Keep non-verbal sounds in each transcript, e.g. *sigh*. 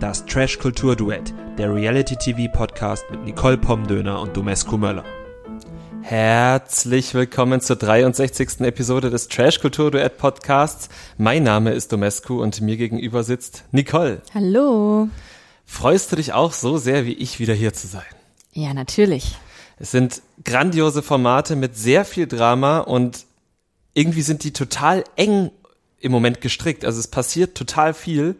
Das Trash Kultur Duett, der Reality TV Podcast mit Nicole Pomdöner und Domescu Möller. Herzlich willkommen zur 63. Episode des Trash Kultur Duett Podcasts. Mein Name ist Domescu und mir gegenüber sitzt Nicole. Hallo. Freust du dich auch so sehr wie ich wieder hier zu sein? Ja, natürlich. Es sind grandiose Formate mit sehr viel Drama und irgendwie sind die total eng im Moment gestrickt. Also es passiert total viel.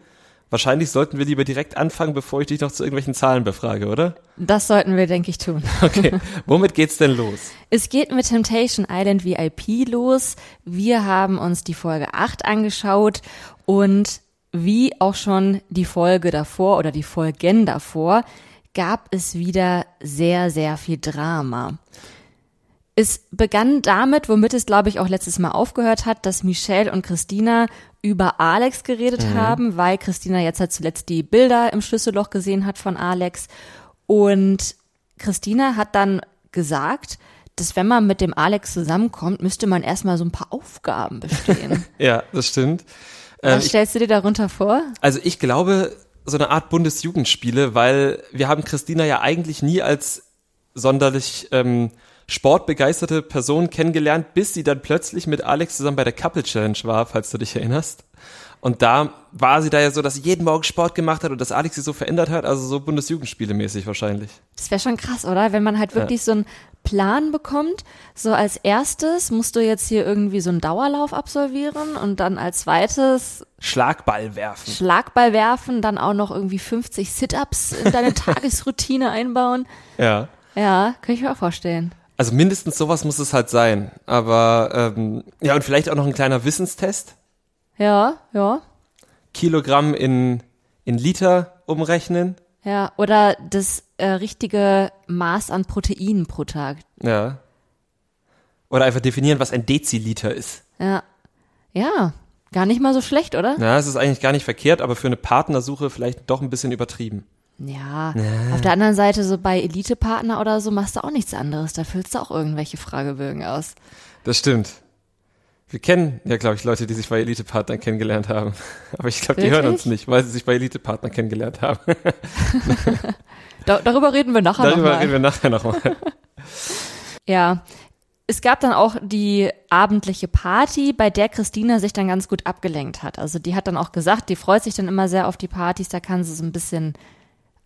Wahrscheinlich sollten wir lieber direkt anfangen, bevor ich dich noch zu irgendwelchen Zahlen befrage, oder? Das sollten wir, denke ich, tun. *laughs* Okay. Womit geht's denn los? Es geht mit Temptation Island VIP los. Wir haben uns die Folge 8 angeschaut und wie auch schon die Folge davor oder die Folgen davor gab es wieder sehr, sehr viel Drama. Es begann damit, womit es, glaube ich, auch letztes Mal aufgehört hat, dass Michelle und Christina über Alex geredet mhm. haben, weil Christina jetzt halt zuletzt die Bilder im Schlüsselloch gesehen hat von Alex. Und Christina hat dann gesagt, dass wenn man mit dem Alex zusammenkommt, müsste man erstmal so ein paar Aufgaben bestehen. *laughs* ja, das stimmt. Was ähm, stellst du dir darunter vor? Also ich glaube, so eine Art Bundesjugendspiele, weil wir haben Christina ja eigentlich nie als sonderlich ähm, sportbegeisterte Person kennengelernt, bis sie dann plötzlich mit Alex zusammen bei der Couple Challenge war, falls du dich erinnerst. Und da war sie da ja so, dass sie jeden Morgen Sport gemacht hat und dass Alex sie so verändert hat, also so Bundesjugendspiele mäßig wahrscheinlich. Das wäre schon krass, oder? Wenn man halt wirklich ja. so einen Plan bekommt, so als erstes musst du jetzt hier irgendwie so einen Dauerlauf absolvieren und dann als zweites Schlagball werfen. Schlagball werfen, dann auch noch irgendwie 50 Sit-ups in deine *laughs* Tagesroutine einbauen. Ja. Ja, kann ich mir auch vorstellen. Also mindestens sowas muss es halt sein. Aber ähm, ja, und vielleicht auch noch ein kleiner Wissenstest. Ja, ja. Kilogramm in, in Liter umrechnen. Ja, oder das äh, richtige Maß an Proteinen pro Tag. Ja. Oder einfach definieren, was ein Deziliter ist. Ja. Ja, gar nicht mal so schlecht, oder? Ja, es ist eigentlich gar nicht verkehrt, aber für eine Partnersuche vielleicht doch ein bisschen übertrieben. Ja, ja, auf der anderen Seite, so bei Elite-Partner oder so, machst du auch nichts anderes. Da füllst du auch irgendwelche Fragebögen aus. Das stimmt. Wir kennen ja, glaube ich, Leute, die sich bei Elite-Partnern kennengelernt haben. *laughs* Aber ich glaube, die hören uns nicht, weil sie sich bei Elite-Partnern kennengelernt haben. *laughs* da, darüber reden wir nachher nochmal. Darüber noch reden wir nachher nochmal. *laughs* ja. Es gab dann auch die abendliche Party, bei der Christina sich dann ganz gut abgelenkt hat. Also die hat dann auch gesagt, die freut sich dann immer sehr auf die Partys, da kann sie so ein bisschen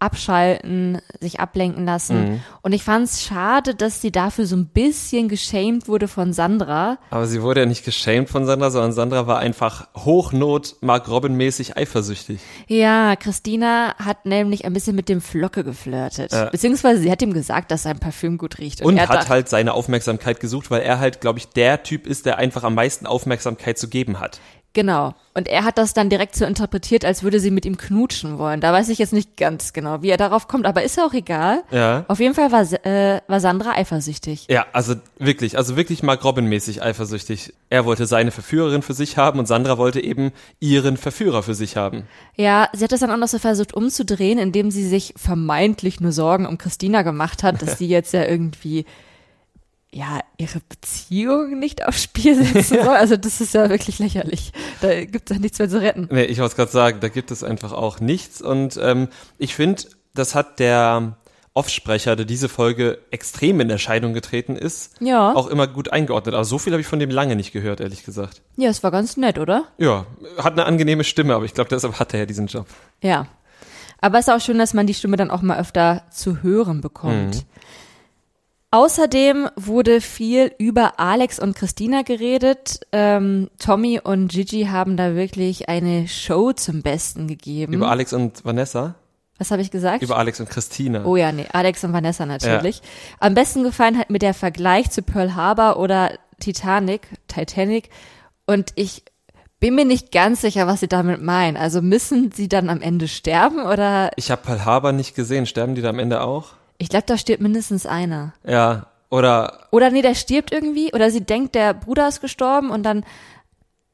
abschalten, sich ablenken lassen. Mhm. Und ich fand es schade, dass sie dafür so ein bisschen geschämt wurde von Sandra. Aber sie wurde ja nicht geschämt von Sandra, sondern Sandra war einfach Hochnot Mark Robin mäßig eifersüchtig. Ja, Christina hat nämlich ein bisschen mit dem Flocke geflirtet. Äh. Beziehungsweise sie hat ihm gesagt, dass sein Parfüm gut riecht. Und, Und hat halt seine Aufmerksamkeit gesucht, weil er halt, glaube ich, der Typ ist, der einfach am meisten Aufmerksamkeit zu geben hat. Genau. Und er hat das dann direkt so interpretiert, als würde sie mit ihm knutschen wollen. Da weiß ich jetzt nicht ganz genau, wie er darauf kommt, aber ist ja auch egal. Ja. Auf jeden Fall war, äh, war Sandra eifersüchtig. Ja, also wirklich, also wirklich Mark Robin mäßig eifersüchtig. Er wollte seine Verführerin für sich haben und Sandra wollte eben ihren Verführer für sich haben. Ja, sie hat das dann auch noch so versucht umzudrehen, indem sie sich vermeintlich nur Sorgen um Christina gemacht hat, dass *laughs* sie jetzt ja irgendwie ja, ihre Beziehung nicht aufs Spiel setzen *laughs* soll. Also das ist ja wirklich lächerlich. Da gibt es ja nichts mehr zu retten. Nee, ich wollte gerade sagen, da gibt es einfach auch nichts. Und ähm, ich finde, das hat der Offsprecher, der diese Folge extrem in Erscheinung getreten ist, ja. auch immer gut eingeordnet. Aber so viel habe ich von dem lange nicht gehört, ehrlich gesagt. Ja, es war ganz nett, oder? Ja, hat eine angenehme Stimme, aber ich glaube, deshalb hat er ja diesen Job. Ja. Aber es ist auch schön, dass man die Stimme dann auch mal öfter zu hören bekommt. Mhm. Außerdem wurde viel über Alex und Christina geredet. Ähm, Tommy und Gigi haben da wirklich eine Show zum Besten gegeben. Über Alex und Vanessa? Was habe ich gesagt? Über Alex und Christina. Oh ja, nee, Alex und Vanessa natürlich. Ja. Am besten gefallen hat mir der Vergleich zu Pearl Harbor oder Titanic, Titanic. Und ich bin mir nicht ganz sicher, was sie damit meinen. Also müssen sie dann am Ende sterben oder? Ich habe Pearl Harbor nicht gesehen. Sterben die da am Ende auch? Ich glaube, da stirbt mindestens einer. Ja, oder. Oder nee, der stirbt irgendwie. Oder sie denkt, der Bruder ist gestorben und dann.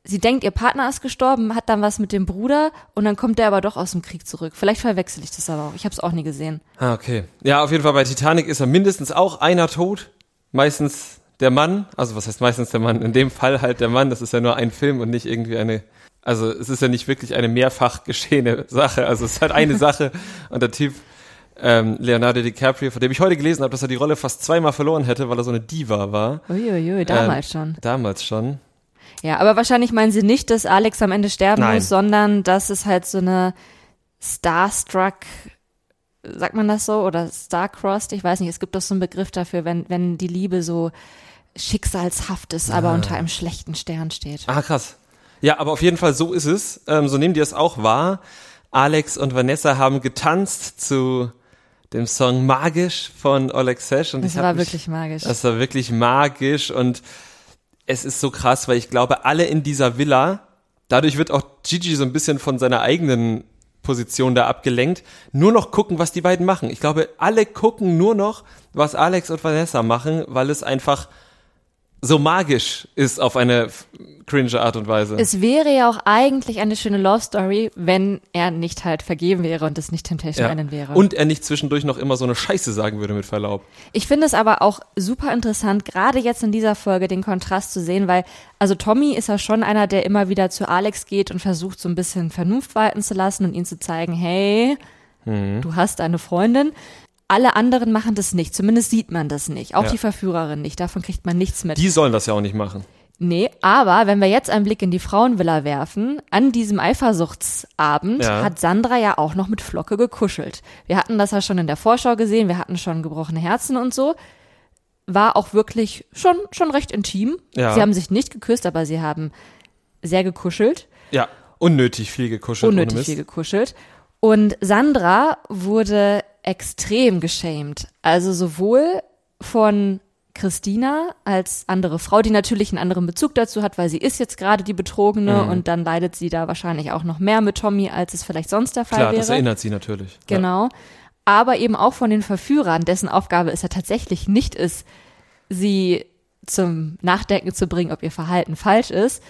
Sie denkt, ihr Partner ist gestorben, hat dann was mit dem Bruder und dann kommt der aber doch aus dem Krieg zurück. Vielleicht verwechsel ich das aber auch. Ich habe es auch nie gesehen. Ah, okay. Ja, auf jeden Fall bei Titanic ist ja mindestens auch einer tot. Meistens der Mann. Also was heißt meistens der Mann? In dem Fall halt der Mann. Das ist ja nur ein Film und nicht irgendwie eine Also es ist ja nicht wirklich eine mehrfach geschehene Sache. Also es ist halt eine *laughs* Sache und der Typ ähm, Leonardo DiCaprio, von dem ich heute gelesen habe, dass er die Rolle fast zweimal verloren hätte, weil er so eine Diva war. Uiuiui, damals Ähm, schon. Damals schon. Ja, aber wahrscheinlich meinen sie nicht, dass Alex am Ende sterben Nein. muss, sondern dass es halt so eine Starstruck, sagt man das so, oder Starcrossed, ich weiß nicht, es gibt doch so einen Begriff dafür, wenn, wenn die Liebe so schicksalshaft ist, aber unter einem schlechten Stern steht. Ah, krass. Ja, aber auf jeden Fall so ist es. Ähm, so nehmen die es auch wahr. Alex und Vanessa haben getanzt zu dem Song Magisch von Oleg Sesh. Und Das war mich, wirklich magisch. Das war wirklich magisch und es ist so krass, weil ich glaube, alle in dieser Villa, dadurch wird auch Gigi so ein bisschen von seiner eigenen Position da abgelenkt, nur noch gucken, was die beiden machen. Ich glaube, alle gucken nur noch, was Alex und Vanessa machen, weil es einfach so magisch ist auf eine cringe Art und Weise. Es wäre ja auch eigentlich eine schöne Love Story, wenn er nicht halt vergeben wäre und es nicht Temptation ja. Island wäre. Und er nicht zwischendurch noch immer so eine Scheiße sagen würde mit Verlaub. Ich finde es aber auch super interessant, gerade jetzt in dieser Folge den Kontrast zu sehen, weil, also Tommy ist ja schon einer, der immer wieder zu Alex geht und versucht, so ein bisschen Vernunft walten zu lassen und ihm zu zeigen, hey, Mhm. du hast eine Freundin. Alle anderen machen das nicht, zumindest sieht man das nicht. Auch Ja. die Verführerin nicht, davon kriegt man nichts mit. Die sollen das ja auch nicht machen. Nee, aber wenn wir jetzt einen Blick in die Frauenvilla werfen, an diesem Eifersuchtsabend Ja. hat Sandra ja auch noch mit Flocke gekuschelt. Wir hatten das ja schon in der Vorschau gesehen, wir hatten schon gebrochene Herzen und so. War auch wirklich schon, schon recht intim. Ja. Sie haben sich nicht geküsst, aber sie haben sehr gekuschelt, Ja, unnötig viel gekuschelt. unnötig viel gekuschelt. Und Sandra wurde extrem geschämt. Also sowohl von Christina als andere Frau, die natürlich einen anderen Bezug dazu hat, weil sie ist jetzt gerade die Betrogene Mhm. und dann leidet sie da wahrscheinlich auch noch mehr mit Tommy, als es vielleicht sonst der Fall Klar, wäre. das erinnert sie natürlich. Ja. Genau. Aber eben auch von den Verführern, dessen Aufgabe es ja tatsächlich nicht ist, sie zum Nachdenken zu bringen, ob ihr Verhalten falsch ist.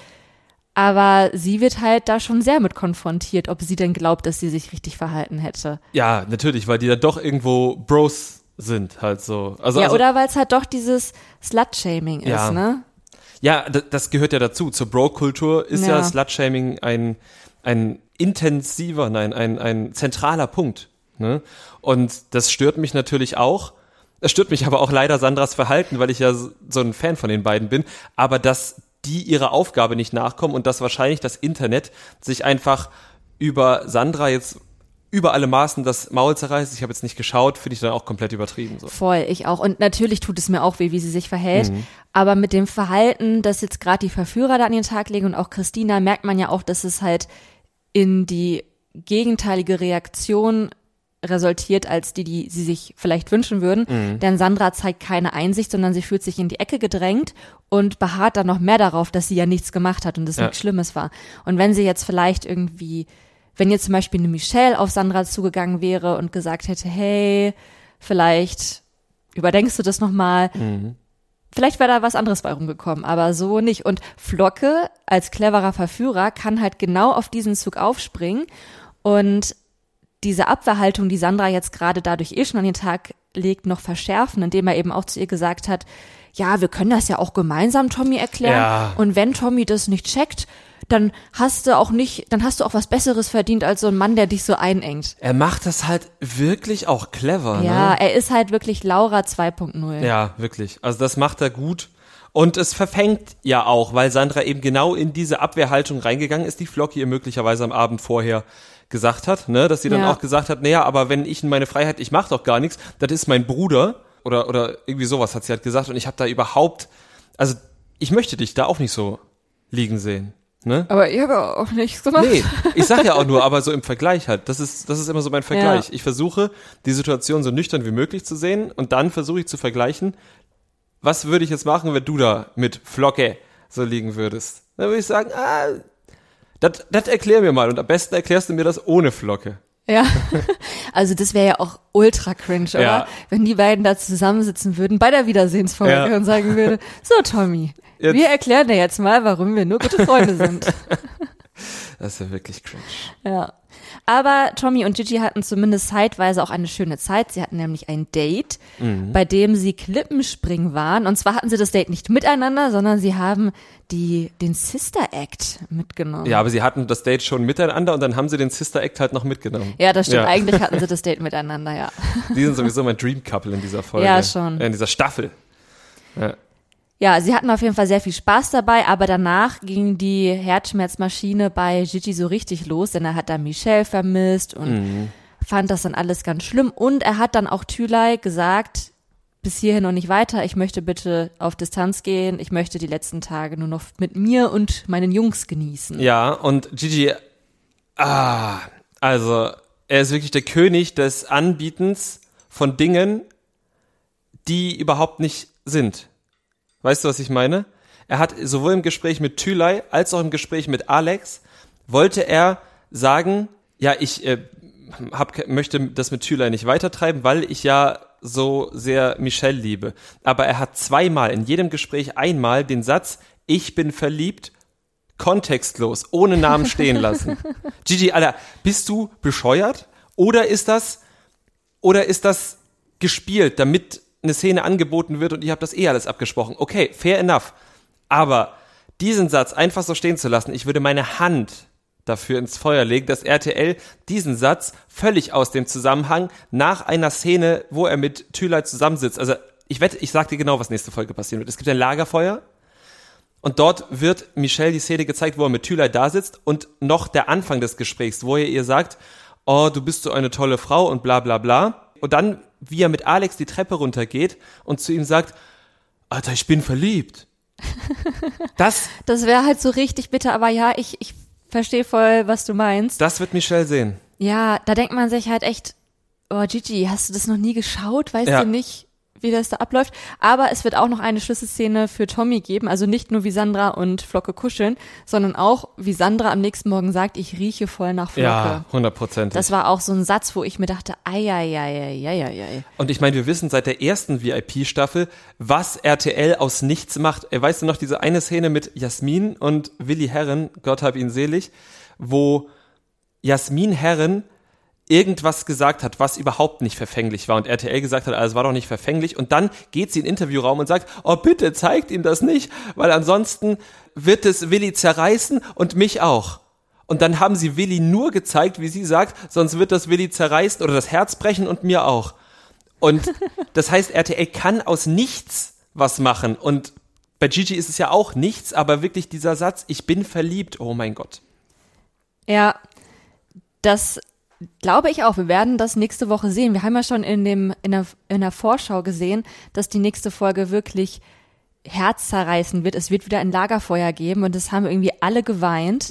Aber sie wird halt da schon sehr mit konfrontiert, ob sie denn glaubt, dass sie sich richtig verhalten hätte. Ja, natürlich, weil die da doch irgendwo Bros sind, halt so. Also, ja, also, oder weil es halt doch dieses Slut-Shaming ist, Ja. ne? ja, das gehört ja dazu. Zur Bro-Kultur ist ja, Ja. Slut-Shaming ein, ein intensiver, nein, ein, ein zentraler Punkt. Ne? Und das stört mich natürlich auch. Es stört mich aber auch leider Sandras Verhalten, weil ich ja so so ein Fan von den beiden bin. Aber dass die ihrer Aufgabe nicht nachkommen und dass wahrscheinlich das Internet sich einfach über Sandra jetzt über alle Maßen das Maul zerreißt. Ich habe jetzt nicht geschaut, finde ich dann auch komplett übertrieben. So. Voll, ich auch. Und natürlich tut es mir auch weh, wie sie sich verhält. Mhm. Aber mit dem Verhalten, das jetzt gerade die Verführer da an den Tag legen und auch Christina, merkt man ja auch, dass es halt in die gegenteilige Reaktion resultiert, als die, die sie sich vielleicht wünschen würden. Mhm. Denn Sandra zeigt keine Einsicht, sondern sie fühlt sich in die Ecke gedrängt und beharrt dann noch mehr darauf, dass sie ja nichts gemacht hat und es Ja. nichts Schlimmes war. Und wenn sie jetzt vielleicht irgendwie, wenn jetzt zum Beispiel eine Michelle auf Sandra zugegangen wäre und gesagt hätte, hey, vielleicht überdenkst du das nochmal, Vielleicht wäre da was anderes bei rumgekommen, aber so nicht. Und Flocke als cleverer Verführer kann halt genau auf diesen Zug aufspringen und diese Abwehrhaltung, die Sandra jetzt gerade dadurch eh schon an den Tag legt, noch verschärfen, indem er eben auch zu ihr gesagt hat, ja, wir können das ja auch gemeinsam Tommy erklären. Ja. Und wenn Tommy das nicht checkt, dann hast du auch nicht, dann hast du auch was Besseres verdient als so ein Mann, der dich so einengt. Er macht das halt wirklich auch clever. Ja, ne? er ist halt wirklich Laura 2.0. Ja, wirklich. Also das macht er gut. Und es verfängt ja auch, weil Sandra eben genau in diese Abwehrhaltung reingegangen ist, die Flocky ihr möglicherweise am Abend vorher gesagt hat, ne, dass sie dann Ja. auch gesagt hat, naja, aber wenn ich in meine Freiheit, ich mach doch gar nichts, das ist mein Bruder oder oder irgendwie sowas hat sie halt gesagt und ich habe da überhaupt, also ich möchte dich da auch nicht so liegen sehen, ne? Aber ich habe auch nichts gemacht. Nee, ich sag ja auch nur, *laughs* aber so im Vergleich halt. Das ist, das ist immer so mein Vergleich. Ja. Ich versuche, die Situation so nüchtern wie möglich zu sehen und dann versuche ich zu vergleichen, was würde ich jetzt machen, wenn du da mit Flocke so liegen würdest? Dann würde ich sagen, ah, das das erklär mir mal und am besten erklärst du mir das ohne Flocke. Ja. *laughs* Also das wäre ja auch ultra cringe, oder? Ja. Wenn die beiden da zusammensitzen würden bei der Wiedersehensfolge Ja. und sagen würde, so Tommy, Jetzt- wir erklären dir jetzt mal, warum wir nur gute Freunde sind. *laughs* Das ist ja wirklich cringe. Ja. Aber Tommy und Gigi hatten zumindest zeitweise auch eine schöne Zeit. Sie hatten nämlich ein Date, Mhm. bei dem sie Klippenspringen waren. Und zwar hatten sie das Date nicht miteinander, sondern sie haben die, den Sister Act mitgenommen. Ja, aber sie hatten das Date schon miteinander und dann haben sie den Sister Act halt noch mitgenommen. Ja, das stimmt. Ja. Eigentlich hatten sie *laughs* das Date miteinander, ja. Die sind sowieso mein Dream Couple in dieser Folge. Ja, schon. In dieser Staffel. Ja. Ja, sie hatten auf jeden Fall sehr viel Spaß dabei, aber danach ging die Herzschmerzmaschine bei Gigi so richtig los, denn er hat da Michelle vermisst und Mhm. fand das dann alles ganz schlimm. Und er hat dann auch Thülei gesagt, bis hierhin und nicht weiter, ich möchte bitte auf Distanz gehen, ich möchte die letzten Tage nur noch mit mir und meinen Jungs genießen. Ja, und Gigi, ah, also er ist wirklich der König des Anbietens von Dingen, die überhaupt nicht sind. Weißt du, was ich meine? Er hat sowohl im Gespräch mit Thülei als auch im Gespräch mit Alex, wollte er sagen, ja, ich äh, hab, möchte das mit Thülei nicht weitertreiben, weil ich ja so sehr Michelle liebe. Aber er hat zweimal in jedem Gespräch einmal den Satz, ich bin verliebt, kontextlos, ohne Namen stehen lassen. *laughs* Gigi, Alter, bist du bescheuert? Oder ist das, oder ist das gespielt, damit eine Szene angeboten wird und ich habe das eh alles abgesprochen? Okay, fair enough. Aber diesen Satz einfach so stehen zu lassen, ich würde meine Hand dafür ins Feuer legen, dass RTL diesen Satz völlig aus dem Zusammenhang nach einer Szene, wo er mit Thülei zusammensitzt. Also ich wette, ich sag dir genau, was nächste Folge passieren wird. Es gibt ein Lagerfeuer und dort wird Michelle die Szene gezeigt, wo er mit Thülei da sitzt und noch der Anfang des Gesprächs, wo er ihr sagt, oh, du bist so eine tolle Frau und bla bla bla. Und dann, wie er mit Alex die Treppe runtergeht und zu ihm sagt, Alter, ich bin verliebt. *laughs* Das, Das wäre halt so richtig bitter, aber ja, ich, ich verstehe voll, was du meinst. das wird Michelle sehen. Ja, da denkt man sich halt echt, oh Gigi, hast du das noch nie geschaut? Weißt Ja. du nicht, wie das da abläuft? Aber es wird auch noch eine Schlüsselszene für Tommy geben, also nicht nur wie Sandra und Flocke kuscheln, sondern auch wie Sandra am nächsten Morgen sagt, ich rieche voll nach Flocke. Ja, hundertprozentig. Das war auch so ein Satz, wo ich mir dachte, ei, ei, ei, ei, ei, ei. Und ich meine, wir wissen seit der ersten VIP-Staffel, was RTL aus nichts macht. Äh, Weißt du noch, diese eine Szene mit Jasmin und Willi Herren, Gott hab ihn selig, wo Jasmin Herren irgendwas gesagt hat, was überhaupt nicht verfänglich war und RTL gesagt hat, also es war doch nicht verfänglich und dann geht sie in den Interviewraum und sagt, oh bitte zeigt ihm das nicht, weil ansonsten wird es Willi zerreißen und mich auch. Und dann haben sie Willi nur gezeigt, wie sie sagt, sonst wird das Willi zerreißen oder das Herz brechen und mir auch. Und *laughs* das heißt, RTL kann aus nichts was machen. Und bei Gigi ist es ja auch nichts, aber wirklich dieser Satz, ich bin verliebt, oh mein Gott. Ja, das glaube ich auch. Wir werden das nächste Woche sehen. Wir haben ja schon in dem in der, in der Vorschau gesehen, dass die nächste Folge wirklich herzzerreißen wird. Es wird wieder ein Lagerfeuer geben und das haben irgendwie alle geweint.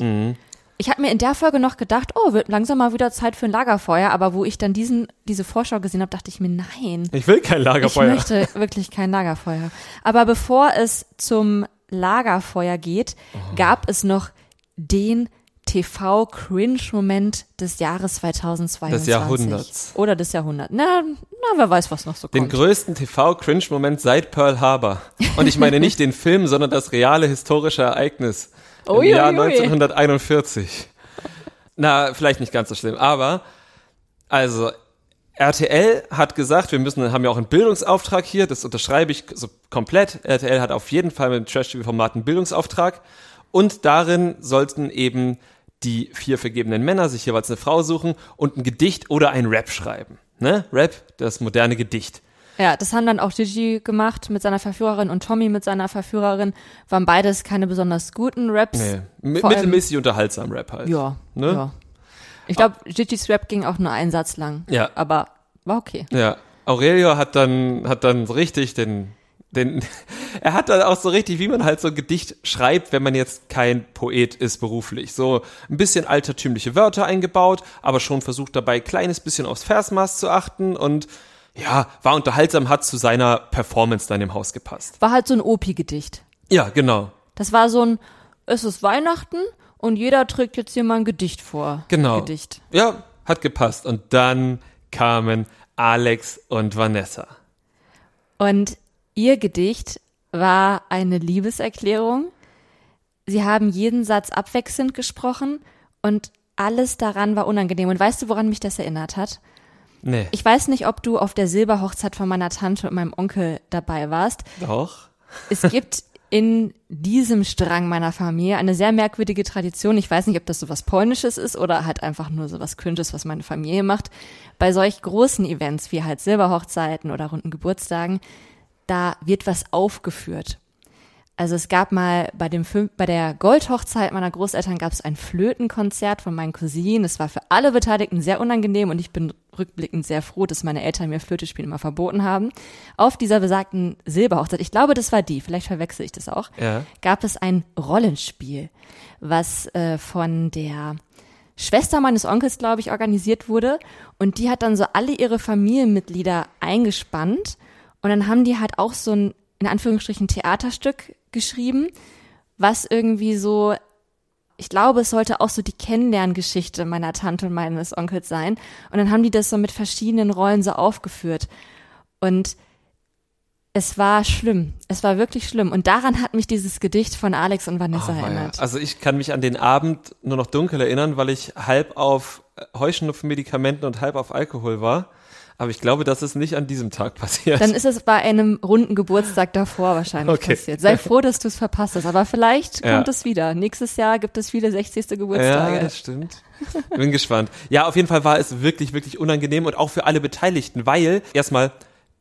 Ich habe mir in der Folge noch gedacht, oh, wird langsam mal wieder Zeit für ein Lagerfeuer, aber wo ich dann diesen diese Vorschau gesehen habe, dachte ich mir, nein. Ich will kein Ich Lagerfeuer. möchte wirklich kein Lagerfeuer. Aber bevor es zum Lagerfeuer geht, gab es noch den TV-Cringe-Moment des Jahres 2022. Des Jahrhunderts. Oder des Jahrhunderts. Na, na, wer weiß, was noch so Den kommt. größten TV-Cringe-Moment seit Pearl Harbor. Und ich meine nicht den Film, sondern das reale historische Ereignis im Ui, Jahr ui, ui. 1941. Na, vielleicht nicht ganz so schlimm, aber also RTL hat gesagt, wir müssen, haben ja auch einen Bildungsauftrag hier, das unterschreibe ich so komplett. RTL hat auf jeden Fall mit dem Trash-TV-Format einen Bildungsauftrag und darin sollten eben die vier vergebenen Männer sich jeweils eine Frau suchen und ein Gedicht oder ein Rap schreiben. Ne? Rap, das moderne Gedicht. Ja, das haben dann auch Gigi gemacht mit seiner Verführerin und Tommy mit seiner Verführerin. Waren beides keine besonders guten Raps. Nee, mi- Vor allem- mittelmäßig unterhaltsam Rap halt. Ja, Ne? ja. Ich glaube, Gigis Rap ging auch nur einen Satz lang. Ja. Aber war okay. Ja, Aurelio hat dann, hat dann richtig den, den, *laughs* er hat dann auch so richtig, wie man halt so ein Gedicht schreibt, wenn man jetzt kein Poet ist beruflich. So ein bisschen altertümliche Wörter eingebaut, aber schon versucht dabei ein kleines bisschen aufs Versmaß zu achten und ja, war unterhaltsam, hat zu seiner Performance dann im Haus gepasst. War halt so ein Opi-Gedicht. Ja, genau. Das war so ein, es ist Weihnachten und jeder trägt jetzt hier mal ein Gedicht vor. Genau. Gedicht. Ja, hat gepasst. Und dann kamen Alex und Vanessa. Und ihr Gedicht war eine Liebeserklärung. Sie haben jeden Satz abwechselnd gesprochen und alles daran war unangenehm. Und weißt du, woran mich das erinnert hat? Nee. Ich weiß nicht, ob du auf der Silberhochzeit von meiner Tante und meinem Onkel dabei warst. Doch. Es gibt in diesem Strang meiner Familie eine sehr merkwürdige Tradition. Ich weiß nicht, ob das so was Polnisches ist oder halt einfach nur so was Cringes, was meine Familie macht. Bei solch großen Events wie halt Silberhochzeiten oder runden Geburtstagen, da wird was aufgeführt. Also es gab mal bei dem Film, bei der Goldhochzeit meiner Großeltern gab es ein Flötenkonzert von meinen Cousinen. Es war für alle Beteiligten sehr unangenehm und ich bin rückblickend sehr froh, dass meine Eltern mir Flöte spielen immer verboten haben. Auf dieser besagten Silberhochzeit, ich glaube, das war die, vielleicht verwechsel ich das auch, Ja. gab es ein Rollenspiel, was äh, von der Schwester meines Onkels, glaube ich, organisiert wurde. Und die hat dann so alle ihre Familienmitglieder eingespannt. Und dann haben die halt auch so ein, in Anführungsstrichen, Theaterstück geschrieben, was irgendwie so, ich glaube, es sollte auch so die Kennenlerngeschichte meiner Tante und meines Onkels sein. Und dann haben die das so mit verschiedenen Rollen so aufgeführt. Und es war schlimm. Es war wirklich schlimm. Und daran hat mich dieses Gedicht von Alex und Vanessa Oh, erinnert. Also ich kann mich an den Abend nur noch dunkel erinnern, weil ich halb auf Heuschnupfenmedikamenten und halb auf Alkohol war. Aber ich glaube, das ist nicht an diesem Tag passiert. Dann ist es bei einem runden Geburtstag davor wahrscheinlich Okay. passiert. Sei froh, dass du es verpasst hast. Aber vielleicht Ja. kommt es wieder. Nächstes Jahr gibt es viele 60. Geburtstage. Ja, das stimmt. Bin gespannt. Ja, auf jeden Fall war es wirklich, wirklich unangenehm und auch für alle Beteiligten, weil erstmal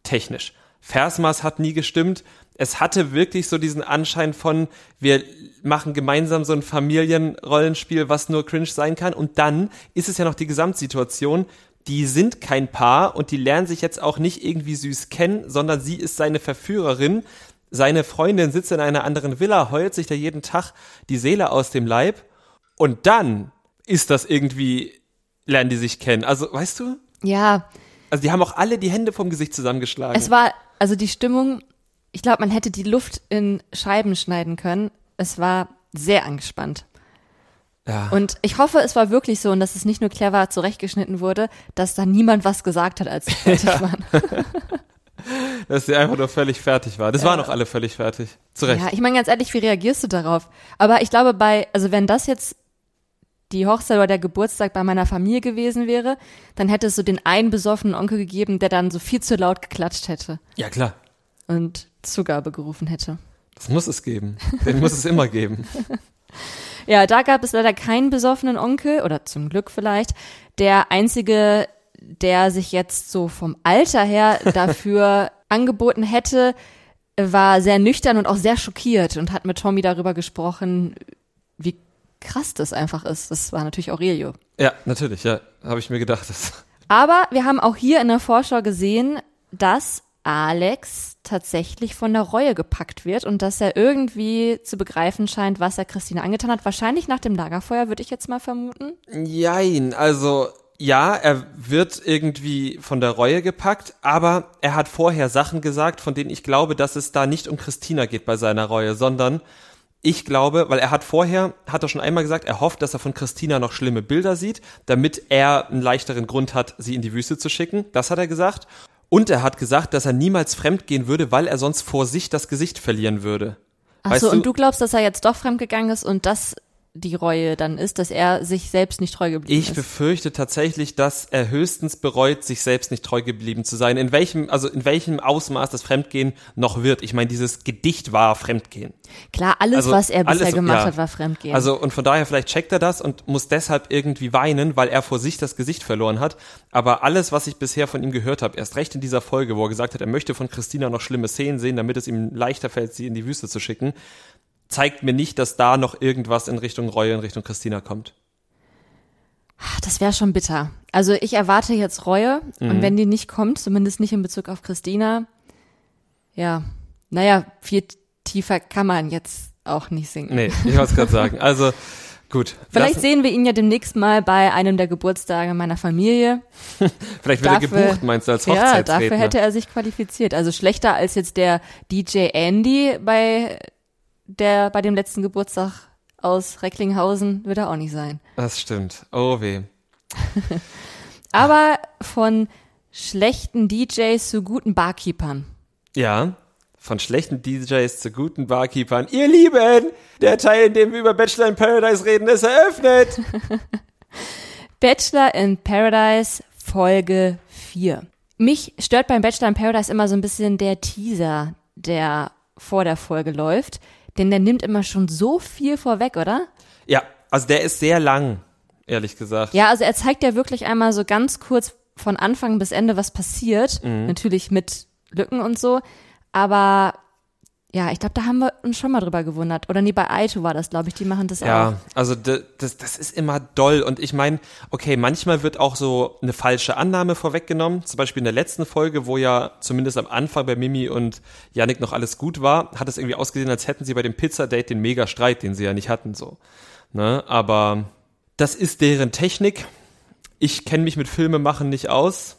technisch. Versmaß hat nie gestimmt. Es hatte wirklich so diesen Anschein von, wir machen gemeinsam so ein Familienrollenspiel, was nur cringe sein kann. Und dann ist es ja noch die Gesamtsituation. Die sind kein Paar und die lernen sich jetzt auch nicht irgendwie süß kennen, sondern sie ist seine Verführerin. Seine Freundin sitzt in einer anderen Villa, heult sich da jeden Tag die Seele aus dem Leib. Und dann ist das irgendwie, lernen die sich kennen. Also, weißt du? ja, Also, die haben auch alle die Hände vom Gesicht zusammengeschlagen. es war, also die Stimmung, ich glaube, man hätte die Luft in Scheiben schneiden können. Es war sehr angespannt. Ja. Und ich hoffe, es war wirklich so und dass es nicht nur clever zurechtgeschnitten wurde, dass da niemand was gesagt hat, als sie fertig waren. dass sie einfach nur völlig fertig war. Das waren auch alle völlig fertig. Zu Recht. Ja, ich meine ganz ehrlich, wie reagierst du darauf? Aber ich glaube, bei, also wenn das jetzt die Hochzeit oder der Geburtstag bei meiner Familie gewesen wäre, dann hätte es so den einen besoffenen Onkel gegeben, der dann so viel zu laut geklatscht hätte ja, klar. und Zugabe gerufen hätte. Das muss es geben. Den muss es immer geben. *laughs* Ja, da gab es leider keinen besoffenen Onkel, oder zum Glück vielleicht. Der einzige, der sich jetzt so vom Alter her *laughs* dafür angeboten hätte, war sehr nüchtern und auch sehr schockiert und hat mit Tommy darüber gesprochen, wie krass das einfach ist. Das war natürlich Aurelio. Ja, natürlich, ja. Habe ich mir gedacht. Aber wir haben auch hier in der Vorschau gesehen, dass Alex tatsächlich von der Reue gepackt wird und dass er irgendwie zu begreifen scheint, was er Christina angetan hat. Wahrscheinlich nach dem Lagerfeuer, würde ich jetzt mal vermuten. Jein, also ja, er wird irgendwie von der Reue gepackt, aber er hat vorher Sachen gesagt, von denen ich glaube, dass es da nicht um Christina geht bei seiner Reue, sondern ich glaube, weil er hat vorher, hat er schon einmal gesagt, er hofft, dass er von Christina noch schlimme Bilder sieht, damit er einen leichteren Grund hat, sie in die Wüste zu schicken. Das hat er gesagt. Und er hat gesagt, dass er niemals fremdgehen würde, weil er sonst vor sich das Gesicht verlieren würde. Ach Weißt so, du- und du glaubst, dass er jetzt doch fremdgegangen ist und das die Reue dann ist, dass er sich selbst nicht treu geblieben Ich ist. befürchte tatsächlich, dass er höchstens bereut, sich selbst nicht treu geblieben zu sein. In welchem, also in welchem Ausmaß das Fremdgehen noch wird. Ich meine, dieses Gedicht war Fremdgehen. Klar, alles, Also, was er bisher alles- gemacht ja. hat, war Fremdgehen. Also und von daher vielleicht checkt er das und muss deshalb irgendwie weinen, weil er vor sich das Gesicht verloren hat. Aber alles, was ich bisher von ihm gehört habe, erst recht in dieser Folge, wo er gesagt hat, er möchte von Christina noch schlimme Szenen sehen, damit es ihm leichter fällt, sie in die Wüste zu schicken, zeigt mir nicht, dass da noch irgendwas in Richtung Reue, in Richtung Christina kommt. Das wäre schon bitter. Also ich erwarte jetzt Reue Mhm. und wenn die nicht kommt, zumindest nicht in Bezug auf Christina, ja, naja, viel tiefer kann man jetzt auch nicht sinken. Nee, ich wollte es gerade sagen. *laughs* Also gut. Vielleicht lassen- sehen wir ihn ja demnächst mal bei einem der Geburtstage meiner Familie. *laughs* vielleicht wird er dafür- gebucht, meinst du, als Ja, Hochzeitsredner? dafür hätte er sich qualifiziert. Also schlechter als jetzt der DJ Andy bei der bei dem letzten Geburtstag aus Recklinghausen wird er auch nicht sein. Das stimmt. Oh weh. *laughs* Aber von schlechten DJs zu guten Barkeepern. Ja, Von schlechten DJs zu guten Barkeepern. Ihr Lieben, der Teil, in dem wir über Bachelor in Paradise reden, ist eröffnet. *laughs* Bachelor in Paradise Folge 4. Mich stört beim Bachelor in Paradise immer so ein bisschen der Teaser, der vor der Folge läuft. Denn der nimmt immer schon so viel vorweg, oder? Ja, also der ist sehr lang, ehrlich gesagt. Ja, also er zeigt ja wirklich einmal so ganz kurz von Anfang bis Ende, was passiert. Mhm. Natürlich mit Lücken und so. Aber ja, ich glaube, da haben wir uns schon mal drüber gewundert. Oder nee, bei Aito war das, glaube ich. Die machen das auch. Ja, also das, das ist immer doll. Und ich meine, okay, manchmal wird auch so eine falsche Annahme vorweggenommen. Zum Beispiel in der letzten Folge, wo ja zumindest am Anfang bei Mimi und Yannick noch alles gut war, hat es irgendwie ausgesehen, als hätten sie bei dem Pizzadate den Mega-Streit, den sie ja nicht hatten, so. Ne? Aber das ist deren Technik. Ich kenne mich mit Filmemachen nicht aus.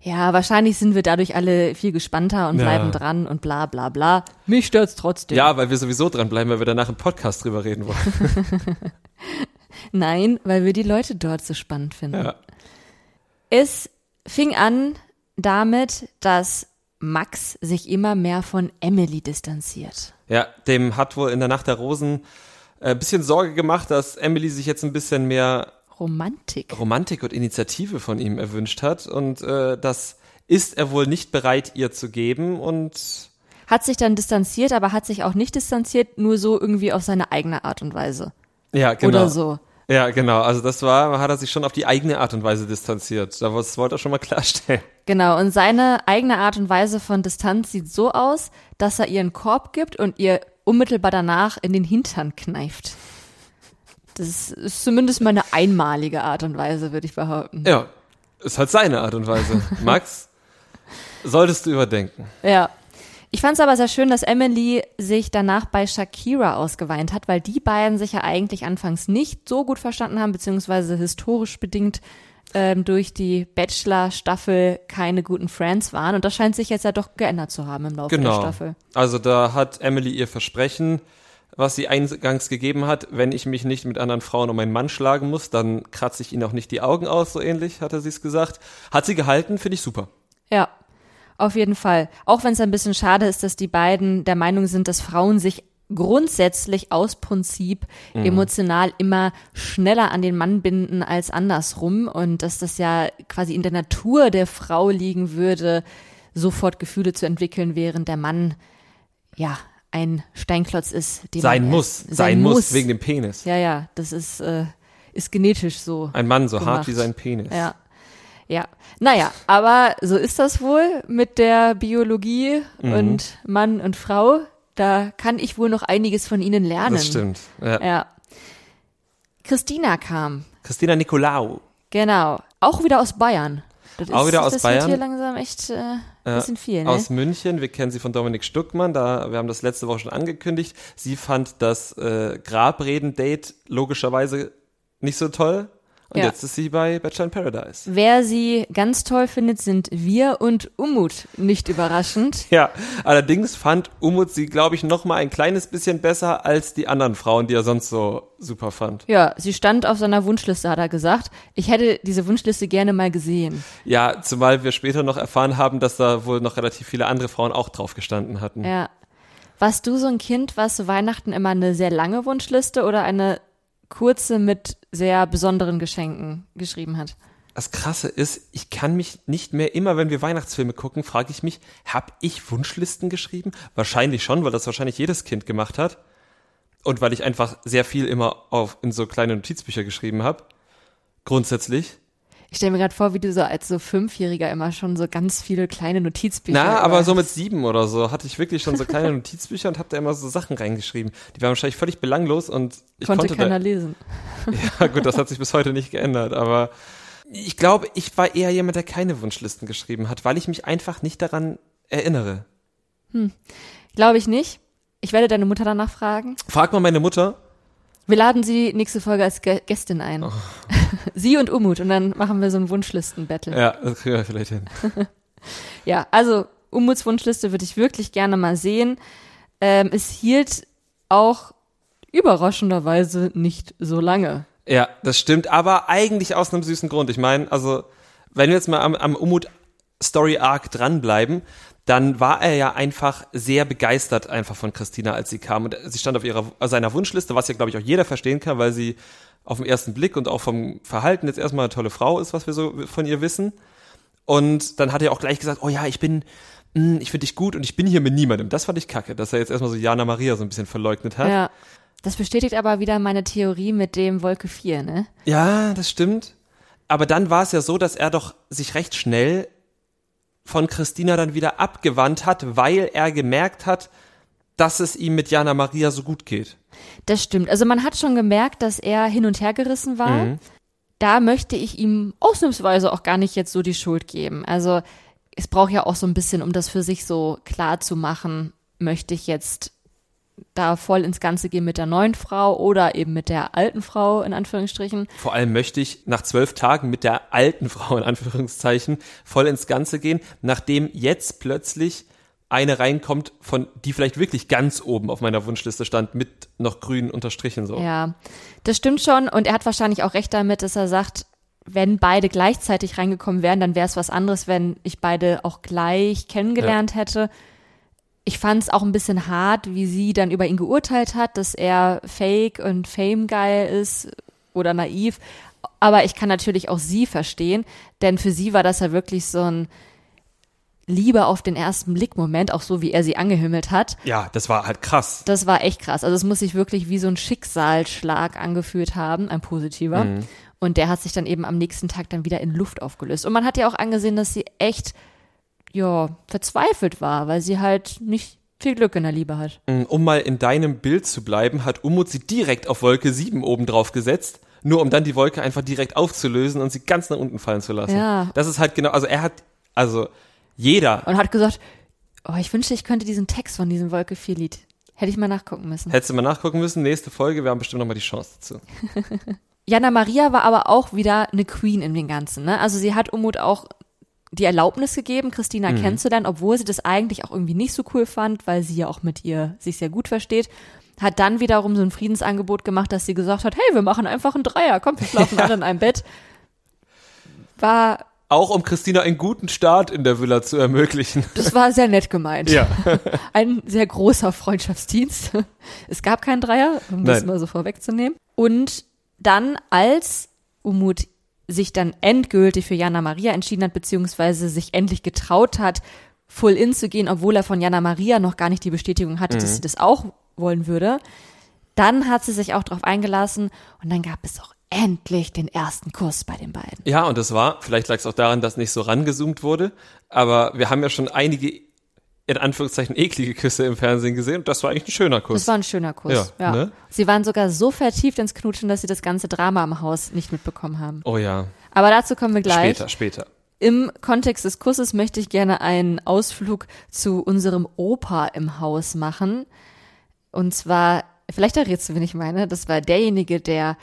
Ja, wahrscheinlich sind wir dadurch alle viel gespannter und Ja. bleiben dran und bla bla bla. Mich stört's trotzdem. Ja, weil wir sowieso dranbleiben, weil wir danach im Podcast drüber reden wollen. *laughs* Nein, weil wir die Leute dort so spannend finden. Ja. Es fing an damit, dass Max sich immer mehr von Emily distanziert. Ja, dem hat wohl in der Nacht der Rosen äh, ein bisschen Sorge gemacht, dass Emily sich jetzt ein bisschen mehr Romantik. Romantik und Initiative von ihm erwünscht hat und äh, das ist er wohl nicht bereit, ihr zu geben und Hat sich dann distanziert, aber hat sich auch nicht distanziert, nur so irgendwie auf seine eigene Art und Weise. ja, genau. Oder so. Ja, genau. Also das war, hat er sich schon auf die eigene Art und Weise distanziert. Das wollte er schon mal *laughs* klarstellen. Genau, und seine eigene Art und Weise von Distanz sieht so aus, dass er ihr einen Korb gibt und ihr unmittelbar danach in den Hintern kneift. Das ist zumindest mal eine einmalige Art und Weise, würde ich behaupten. Ja, ist halt seine Art und Weise. *laughs* Max, solltest du überdenken. Ja. Ich fand es aber sehr schön, dass Emily sich danach bei Shakira ausgeweint hat, weil die beiden sich ja eigentlich anfangs nicht so gut verstanden haben, beziehungsweise historisch bedingt ähm, durch die Bachelor-Staffel keine guten Friends waren. Und das scheint sich jetzt ja doch geändert zu haben im Laufe der Genau. Staffel. Also da hat Emily ihr Versprechen, was sie eingangs gegeben hat, wenn ich mich nicht mit anderen Frauen um meinen Mann schlagen muss, dann kratze ich ihnen auch nicht die Augen aus, so ähnlich, hatte sie es gesagt. Hat sie gehalten, finde ich super. Ja, auf jeden Fall. Auch wenn es ein bisschen schade ist, dass die beiden der Meinung sind, dass Frauen sich grundsätzlich aus Prinzip emotional immer schneller an den Mann binden als andersrum und dass das ja quasi in der Natur der Frau liegen würde, sofort Gefühle zu entwickeln, während der Mann ja ein Steinklotz ist, den Sein man muss, erst- sein, muss, wegen dem Penis. ja, ja, das ist äh, ist genetisch so. Ein Mann so gemacht. hart wie sein Penis. Ja. Ja. Naja, aber so ist das wohl mit der Biologie Mhm. und Mann und Frau. Da kann ich wohl noch einiges von ihnen lernen. Das stimmt. Ja. Ja. Christina kam. Christina Nicolaou. Genau. Auch wieder aus Bayern. Das Auch wieder aus das Bayern. Wird hier langsam echt äh, ein bisschen viel, ne? Aus München. Wir kennen sie von Dominik Stuckmann. Da, wir haben das letzte Woche schon angekündigt. Sie fand das äh, Grabreden-Date logischerweise nicht so toll. Und Ja. jetzt ist sie bei Bachelor in Paradise. Wer sie ganz toll findet, sind wir und Umut. Nicht überraschend. *laughs* Ja, allerdings fand Umut sie, glaube ich, noch mal ein kleines bisschen besser als die anderen Frauen, die er sonst so super fand. Ja, sie stand auf seiner Wunschliste, hat er gesagt. Ich hätte diese Wunschliste gerne mal gesehen. Ja, zumal wir später noch erfahren haben, dass da wohl noch relativ viele andere Frauen auch drauf gestanden hatten. Ja. Warst du so ein Kind, was Weihnachten immer eine sehr lange Wunschliste oder eine kurze mit sehr besonderen Geschenken geschrieben hat? Das Krasse ist, ich kann mich nicht mehr, immer wenn wir Weihnachtsfilme gucken, frage ich mich, habe ich Wunschlisten geschrieben? Wahrscheinlich schon, weil das wahrscheinlich jedes Kind gemacht hat. Und weil ich einfach sehr viel immer auf, in so kleine Notizbücher geschrieben habe. Grundsätzlich. Ich stelle mir gerade vor, wie du so als so Fünfjähriger immer schon so ganz viele kleine Notizbücher. Na, aber so mit sieben oder so hatte ich wirklich schon so kleine *laughs* Notizbücher und habe da immer so Sachen reingeschrieben. Die waren wahrscheinlich völlig belanglos und ich konnte, konnte, keiner da, lesen. *laughs* Ja, gut, das hat sich bis heute nicht geändert, aber ich glaube, ich war eher jemand, der keine Wunschlisten geschrieben hat, weil ich mich einfach nicht daran erinnere. Glaube ich nicht. Ich werde deine Mutter danach fragen. Frag mal meine Mutter. Wir laden sie nächste Folge als Gä- Gästin ein. Oh. *laughs* sie und Umut und dann machen wir so ein Wunschlisten-Battle. Ja, das kriegen wir vielleicht hin. *laughs* Ja, also Umuts Wunschliste würde ich wirklich gerne mal sehen. Ähm, es hielt auch überraschenderweise nicht so lange. Ja, das stimmt, aber eigentlich aus einem süßen Grund. Ich meine, also, wenn wir jetzt mal am, am Umut Story Arc dranbleiben, dann war er ja einfach sehr begeistert einfach von Christina, als sie kam. Und sie stand auf ihrer, seiner Wunschliste, was ja, glaube ich, auch jeder verstehen kann, weil sie auf den ersten Blick und auch vom Verhalten jetzt erstmal eine tolle Frau ist, was wir so von ihr wissen. Und dann hat er auch gleich gesagt, oh ja, ich bin, mh, ich finde dich gut und ich bin hier mit niemandem. Das fand ich kacke, dass er jetzt erstmal so Jana Maria so ein bisschen verleugnet hat. Ja. Das bestätigt aber wieder meine Theorie mit dem Wolke 4, ne? Ja, das stimmt. Aber dann war es ja so, dass er doch sich recht schnell von Christina dann wieder abgewandt hat, weil er gemerkt hat, dass es ihm mit Jana Maria so gut geht. Das stimmt. Also man hat schon gemerkt, dass er hin und her gerissen war. Mhm. Da möchte ich ihm ausnahmsweise auch gar nicht jetzt so die Schuld geben. Also es braucht ja auch so ein bisschen, um das für sich so klar zu machen, möchte ich jetzt da voll ins Ganze gehen mit der neuen Frau oder eben mit der alten Frau in Anführungsstrichen. Vor allem möchte ich nach zwölf Tagen mit der alten *laughs* Frau in Anführungszeichen voll ins Ganze gehen, nachdem jetzt plötzlich eine reinkommt, von die vielleicht wirklich ganz oben auf meiner Wunschliste stand, mit noch grün unterstrichen so. Ja, das stimmt schon und er hat wahrscheinlich auch recht damit, dass er sagt, wenn beide gleichzeitig reingekommen wären, dann wäre es was anderes, wenn ich beide auch gleich kennengelernt ja. hätte ich fand es auch ein bisschen hart, wie sie dann über ihn geurteilt hat, dass er fake und fame-geil ist oder naiv. Aber ich kann natürlich auch sie verstehen, denn für sie war das ja wirklich so ein Liebe auf den ersten Blick-Moment, auch so wie er sie angehimmelt hat. Ja, das war halt krass. Das war echt krass. Also es muss sich wirklich wie so ein Schicksalsschlag angefühlt haben, ein positiver. Mhm. Und der hat sich dann eben am nächsten Tag dann wieder in Luft aufgelöst. Und man hat ja auch angesehen, dass sie echt ja, verzweifelt war, weil sie halt nicht viel Glück in der Liebe hat. Mm, um mal in deinem Bild zu bleiben, hat Umut sie direkt auf Wolke 7 oben drauf gesetzt, nur um dann die Wolke einfach direkt aufzulösen und sie ganz nach unten fallen zu lassen. Ja. Das ist halt genau, also er hat, also jeder. Und hat gesagt, oh, ich wünschte, ich könnte diesen Text von diesem Wolke 4 Lied. Hätte ich mal nachgucken müssen. Hättest du mal nachgucken müssen, nächste Folge, wir haben bestimmt nochmal die Chance dazu. *laughs* Jana Maria war aber auch wieder eine Queen in den Ganzen, ne? Also sie hat Umut auch die Erlaubnis gegeben, Christina mhm. kennenzulernen, obwohl sie das eigentlich auch irgendwie nicht so cool fand, weil sie ja auch mit ihr sich sehr gut versteht. Hat dann wiederum so ein Friedensangebot gemacht, dass sie gesagt hat, hey, wir machen einfach einen Dreier, komm, wir schlafen *laughs* alle in einem Bett. War auch um Christina einen guten Start in der Villa zu ermöglichen. Das war sehr nett gemeint. Ja. *laughs* Ein sehr großer Freundschaftsdienst. Es gab keinen Dreier, um Nein. das mal so vorwegzunehmen. Und dann, als Umut sich dann endgültig für Jana Maria entschieden hat, beziehungsweise sich endlich getraut hat, full in zu gehen, obwohl er von Jana Maria noch gar nicht die Bestätigung hatte, mhm. dass sie das auch wollen würde. Dann hat sie sich auch darauf eingelassen und dann gab es auch endlich den ersten Kuss bei den beiden. Ja, und das war, vielleicht lag es auch daran, dass nicht so rangezoomt wurde, aber wir haben ja schon einige in Anführungszeichen eklige Küsse im Fernsehen gesehen und das war eigentlich ein schöner Kuss. Das war ein schöner Kuss, ja. ja. Ne? Sie waren sogar so vertieft ins Knutschen, dass sie das ganze Drama im Haus nicht mitbekommen haben. Oh ja. Aber dazu kommen wir gleich. Später, später. Im Kontext des Kusses möchte ich gerne einen Ausflug zu unserem Opa im Haus machen. Und zwar, vielleicht errätst du, wen ich meine, das war derjenige, der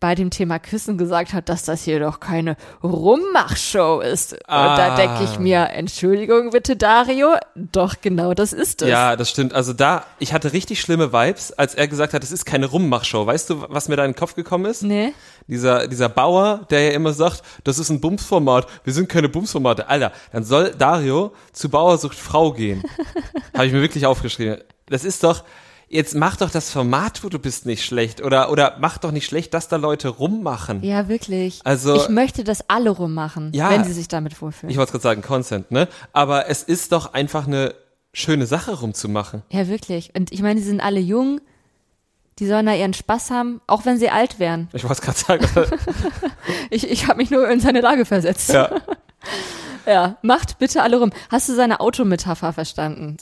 bei dem Thema Küssen gesagt hat, dass das hier doch keine Rummachshow ist. Ah. Und da denke ich mir, Entschuldigung bitte, Dario, doch genau das ist es. Ja, das stimmt. Also da, ich hatte richtig schlimme Vibes, als er gesagt hat, es ist keine Rummachshow. Weißt du, was mir da in den Kopf gekommen ist? Nee. Dieser, dieser Bauer, der ja immer sagt, das ist ein Bumsformat, wir sind keine Bumsformate. Alter, dann soll Dario zu Bauersucht Frau gehen. *laughs* Habe ich mir wirklich aufgeschrieben. Das ist doch, jetzt mach doch das Format, wo du bist, nicht schlecht. Oder, oder mach doch nicht schlecht, dass da Leute rummachen. Ja, wirklich. Also. Ich möchte, dass alle rummachen, ja, wenn sie sich damit wohlfühlen. Ich wollte gerade sagen, Consent, ne? Aber es ist doch einfach eine schöne Sache rumzumachen. Ja, wirklich. Und ich meine, die sind alle jung. Die sollen da ihren Spaß haben, auch wenn sie alt wären. Ich wollte gerade sagen. *laughs* ich ich habe mich nur in seine Lage versetzt. Ja. *laughs* ja, macht bitte alle rum. Hast du seine Autometapher verstanden?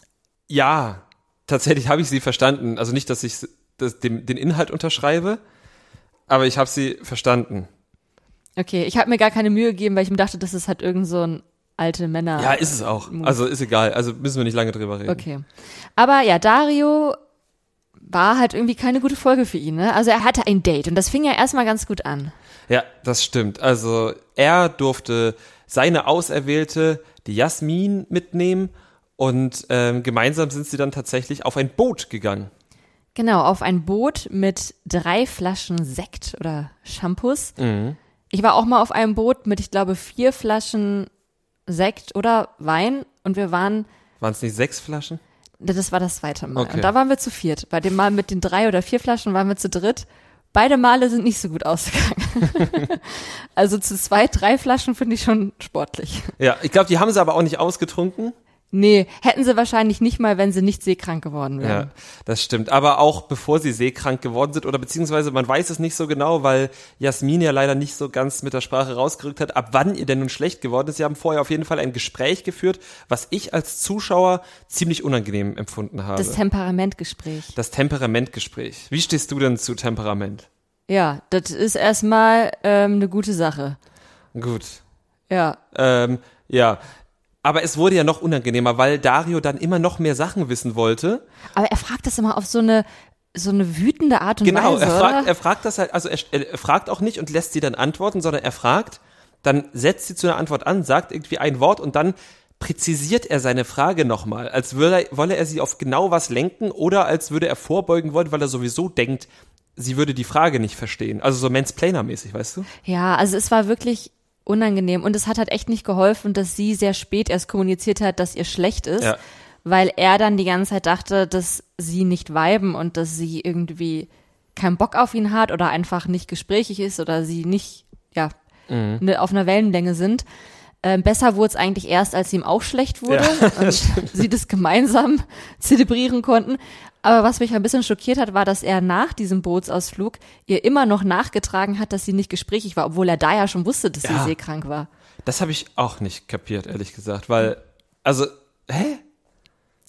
Ja, tatsächlich habe ich sie verstanden. Also nicht, dass ich das, dem, den Inhalt unterschreibe, aber ich habe sie verstanden. Okay, ich habe mir gar keine Mühe gegeben, weil ich mir dachte, das ist halt irgend so ein alte Männer. Ja, ist es auch. Also ist egal. Also müssen wir nicht lange drüber reden. Okay. Aber ja, Dario war halt irgendwie keine gute Folge für ihn. Ne? Also er hatte ein Date und das fing ja erstmal ganz gut an. Ja, das stimmt. Also er durfte seine Auserwählte, die Jasmin, mitnehmen und ähm, gemeinsam sind sie dann tatsächlich auf ein Boot gegangen. Genau, auf ein Boot mit drei Flaschen Sekt oder Shampoos. Mhm. Ich war auch mal auf einem Boot mit, ich glaube, vier Flaschen Sekt oder Wein und wir waren Waren es nicht sechs Flaschen? Das war das zweite Mal. Okay. Und da waren wir zu viert. Bei dem Mal mit den drei oder vier Flaschen waren wir zu dritt. Beide Male sind nicht so gut ausgegangen. *laughs* also zu zwei, drei Flaschen finde ich schon sportlich. Ja, ich glaube, die haben sie aber auch nicht ausgetrunken. Nee, hätten sie wahrscheinlich nicht mal, wenn sie nicht seekrank geworden Ja, wären. das stimmt. Aber auch bevor sie seekrank geworden sind oder beziehungsweise man weiß es nicht so genau, weil Jasmin ja leider nicht so ganz mit der Sprache rausgerückt hat, ab wann ihr denn nun schlecht geworden ist. Sie haben vorher auf jeden Fall ein Gespräch geführt, was ich als Zuschauer ziemlich unangenehm empfunden habe. Das Temperamentgespräch. das Temperamentgespräch. Wie stehst du denn zu Temperament? Ja, das ist erstmal ähm, eine gute Sache. Gut. Ja, Ähm, ja. Aber es wurde ja noch unangenehmer, weil Dario dann immer noch mehr Sachen wissen wollte. aber er fragt das immer auf so eine so eine wütende Art und Genau, Weise. er fragt, oder? er fragt das halt, also er, er fragt auch nicht und lässt sie dann antworten, sondern er fragt, dann setzt sie zu einer Antwort an, sagt irgendwie ein Wort und dann präzisiert er seine Frage nochmal, als würde, wolle er sie auf genau was lenken oder als würde er vorbeugen wollen, weil er sowieso denkt, sie würde die Frage nicht verstehen. Also so Mansplainer-mäßig, weißt du? Ja, also es war wirklich unangenehm und es hat halt echt nicht geholfen, dass sie sehr spät erst kommuniziert hat, dass ihr schlecht ist, Ja. weil er dann die ganze Zeit dachte, dass sie nicht weiben und dass sie irgendwie keinen Bock auf ihn hat oder einfach nicht gesprächig ist oder sie nicht, ja, Mhm. ne, auf einer Wellenlänge sind. Ähm, besser wurde es eigentlich erst, als ihm auch schlecht wurde *laughs* und sie das gemeinsam *laughs* zelebrieren konnten. Aber was mich ein bisschen schockiert hat, war, dass er nach diesem Bootsausflug ihr immer noch nachgetragen hat, dass sie nicht gesprächig war, obwohl er da ja schon wusste, dass Ja. sie seekrank war. Das habe ich auch nicht kapiert, ehrlich gesagt, weil, also, hä?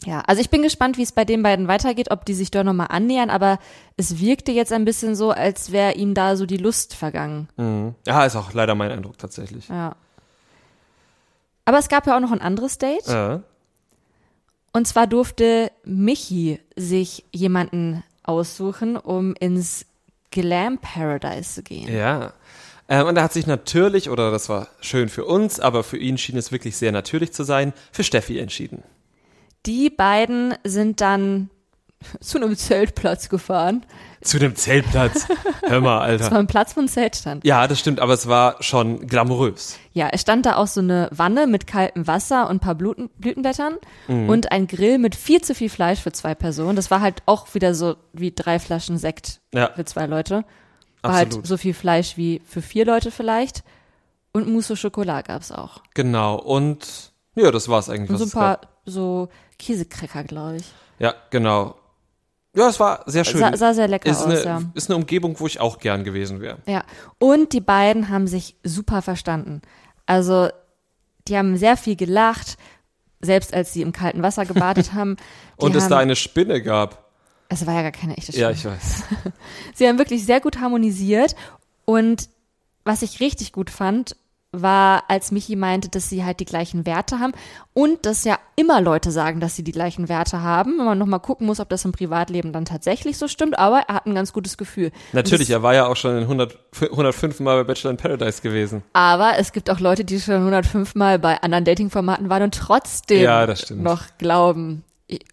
Ja, also ich bin gespannt, wie es bei den beiden weitergeht, ob die sich doch nochmal annähern, aber es wirkte jetzt ein bisschen so, als wäre ihm da so die Lust vergangen. Mhm. Ja, ist auch leider mein Eindruck tatsächlich. Ja. Aber es gab ja auch noch ein anderes Date. Ja. Und zwar durfte Michi sich jemanden aussuchen, um ins Glam Paradise zu gehen. Ja. Ähm, und er hat sich natürlich, oder das war schön für uns, aber für ihn schien es wirklich sehr natürlich zu sein, für Steffi entschieden. Die beiden sind dann zu einem Zeltplatz gefahren. Zu dem Zeltplatz. Hör mal, Das war Alter. ein Platz, wo ein Zelt stand. Ja, das stimmt, aber es war schon glamourös. Ja, es stand da auch so eine Wanne mit kaltem Wasser und ein paar Blüten, Blütenblättern und ein Grill mit viel zu viel Fleisch für zwei Personen. Das war halt auch wieder so wie drei Flaschen Sekt Ja, für zwei Leute. War absolut. halt so viel Fleisch wie für vier Leute vielleicht. Und Mousse au Chocolat gab's auch. Genau. Und ja, das war's eigentlich. Und so ein es paar gab. so Käsekräcker, glaube ich. Ja, genau. Ja, es war sehr schön. Sah, sah sehr lecker ist, aus, eine, ja. ist eine Umgebung, wo ich auch gern gewesen wäre. Ja. Und die beiden haben sich super verstanden. Also, die haben sehr viel gelacht, selbst als sie im kalten Wasser gebadet *laughs* haben. Und es haben, da eine Spinne gab. es war ja gar keine echte Ja, Stimme. ich weiß. *laughs* Sie haben wirklich sehr gut harmonisiert und was ich richtig gut fand, war, als Michi meinte, dass sie halt die gleichen Werte haben und dass ja immer Leute sagen, dass sie die gleichen Werte haben. Wenn man nochmal gucken muss, ob das im Privatleben dann tatsächlich so stimmt, aber er hat ein ganz gutes Gefühl. Natürlich, er war ja auch schon in 100, 105 Mal bei Bachelor in Paradise gewesen. es, aber es gibt auch Leute, die schon 105 Mal bei anderen Dating-Formaten waren und trotzdem Ja, noch glauben.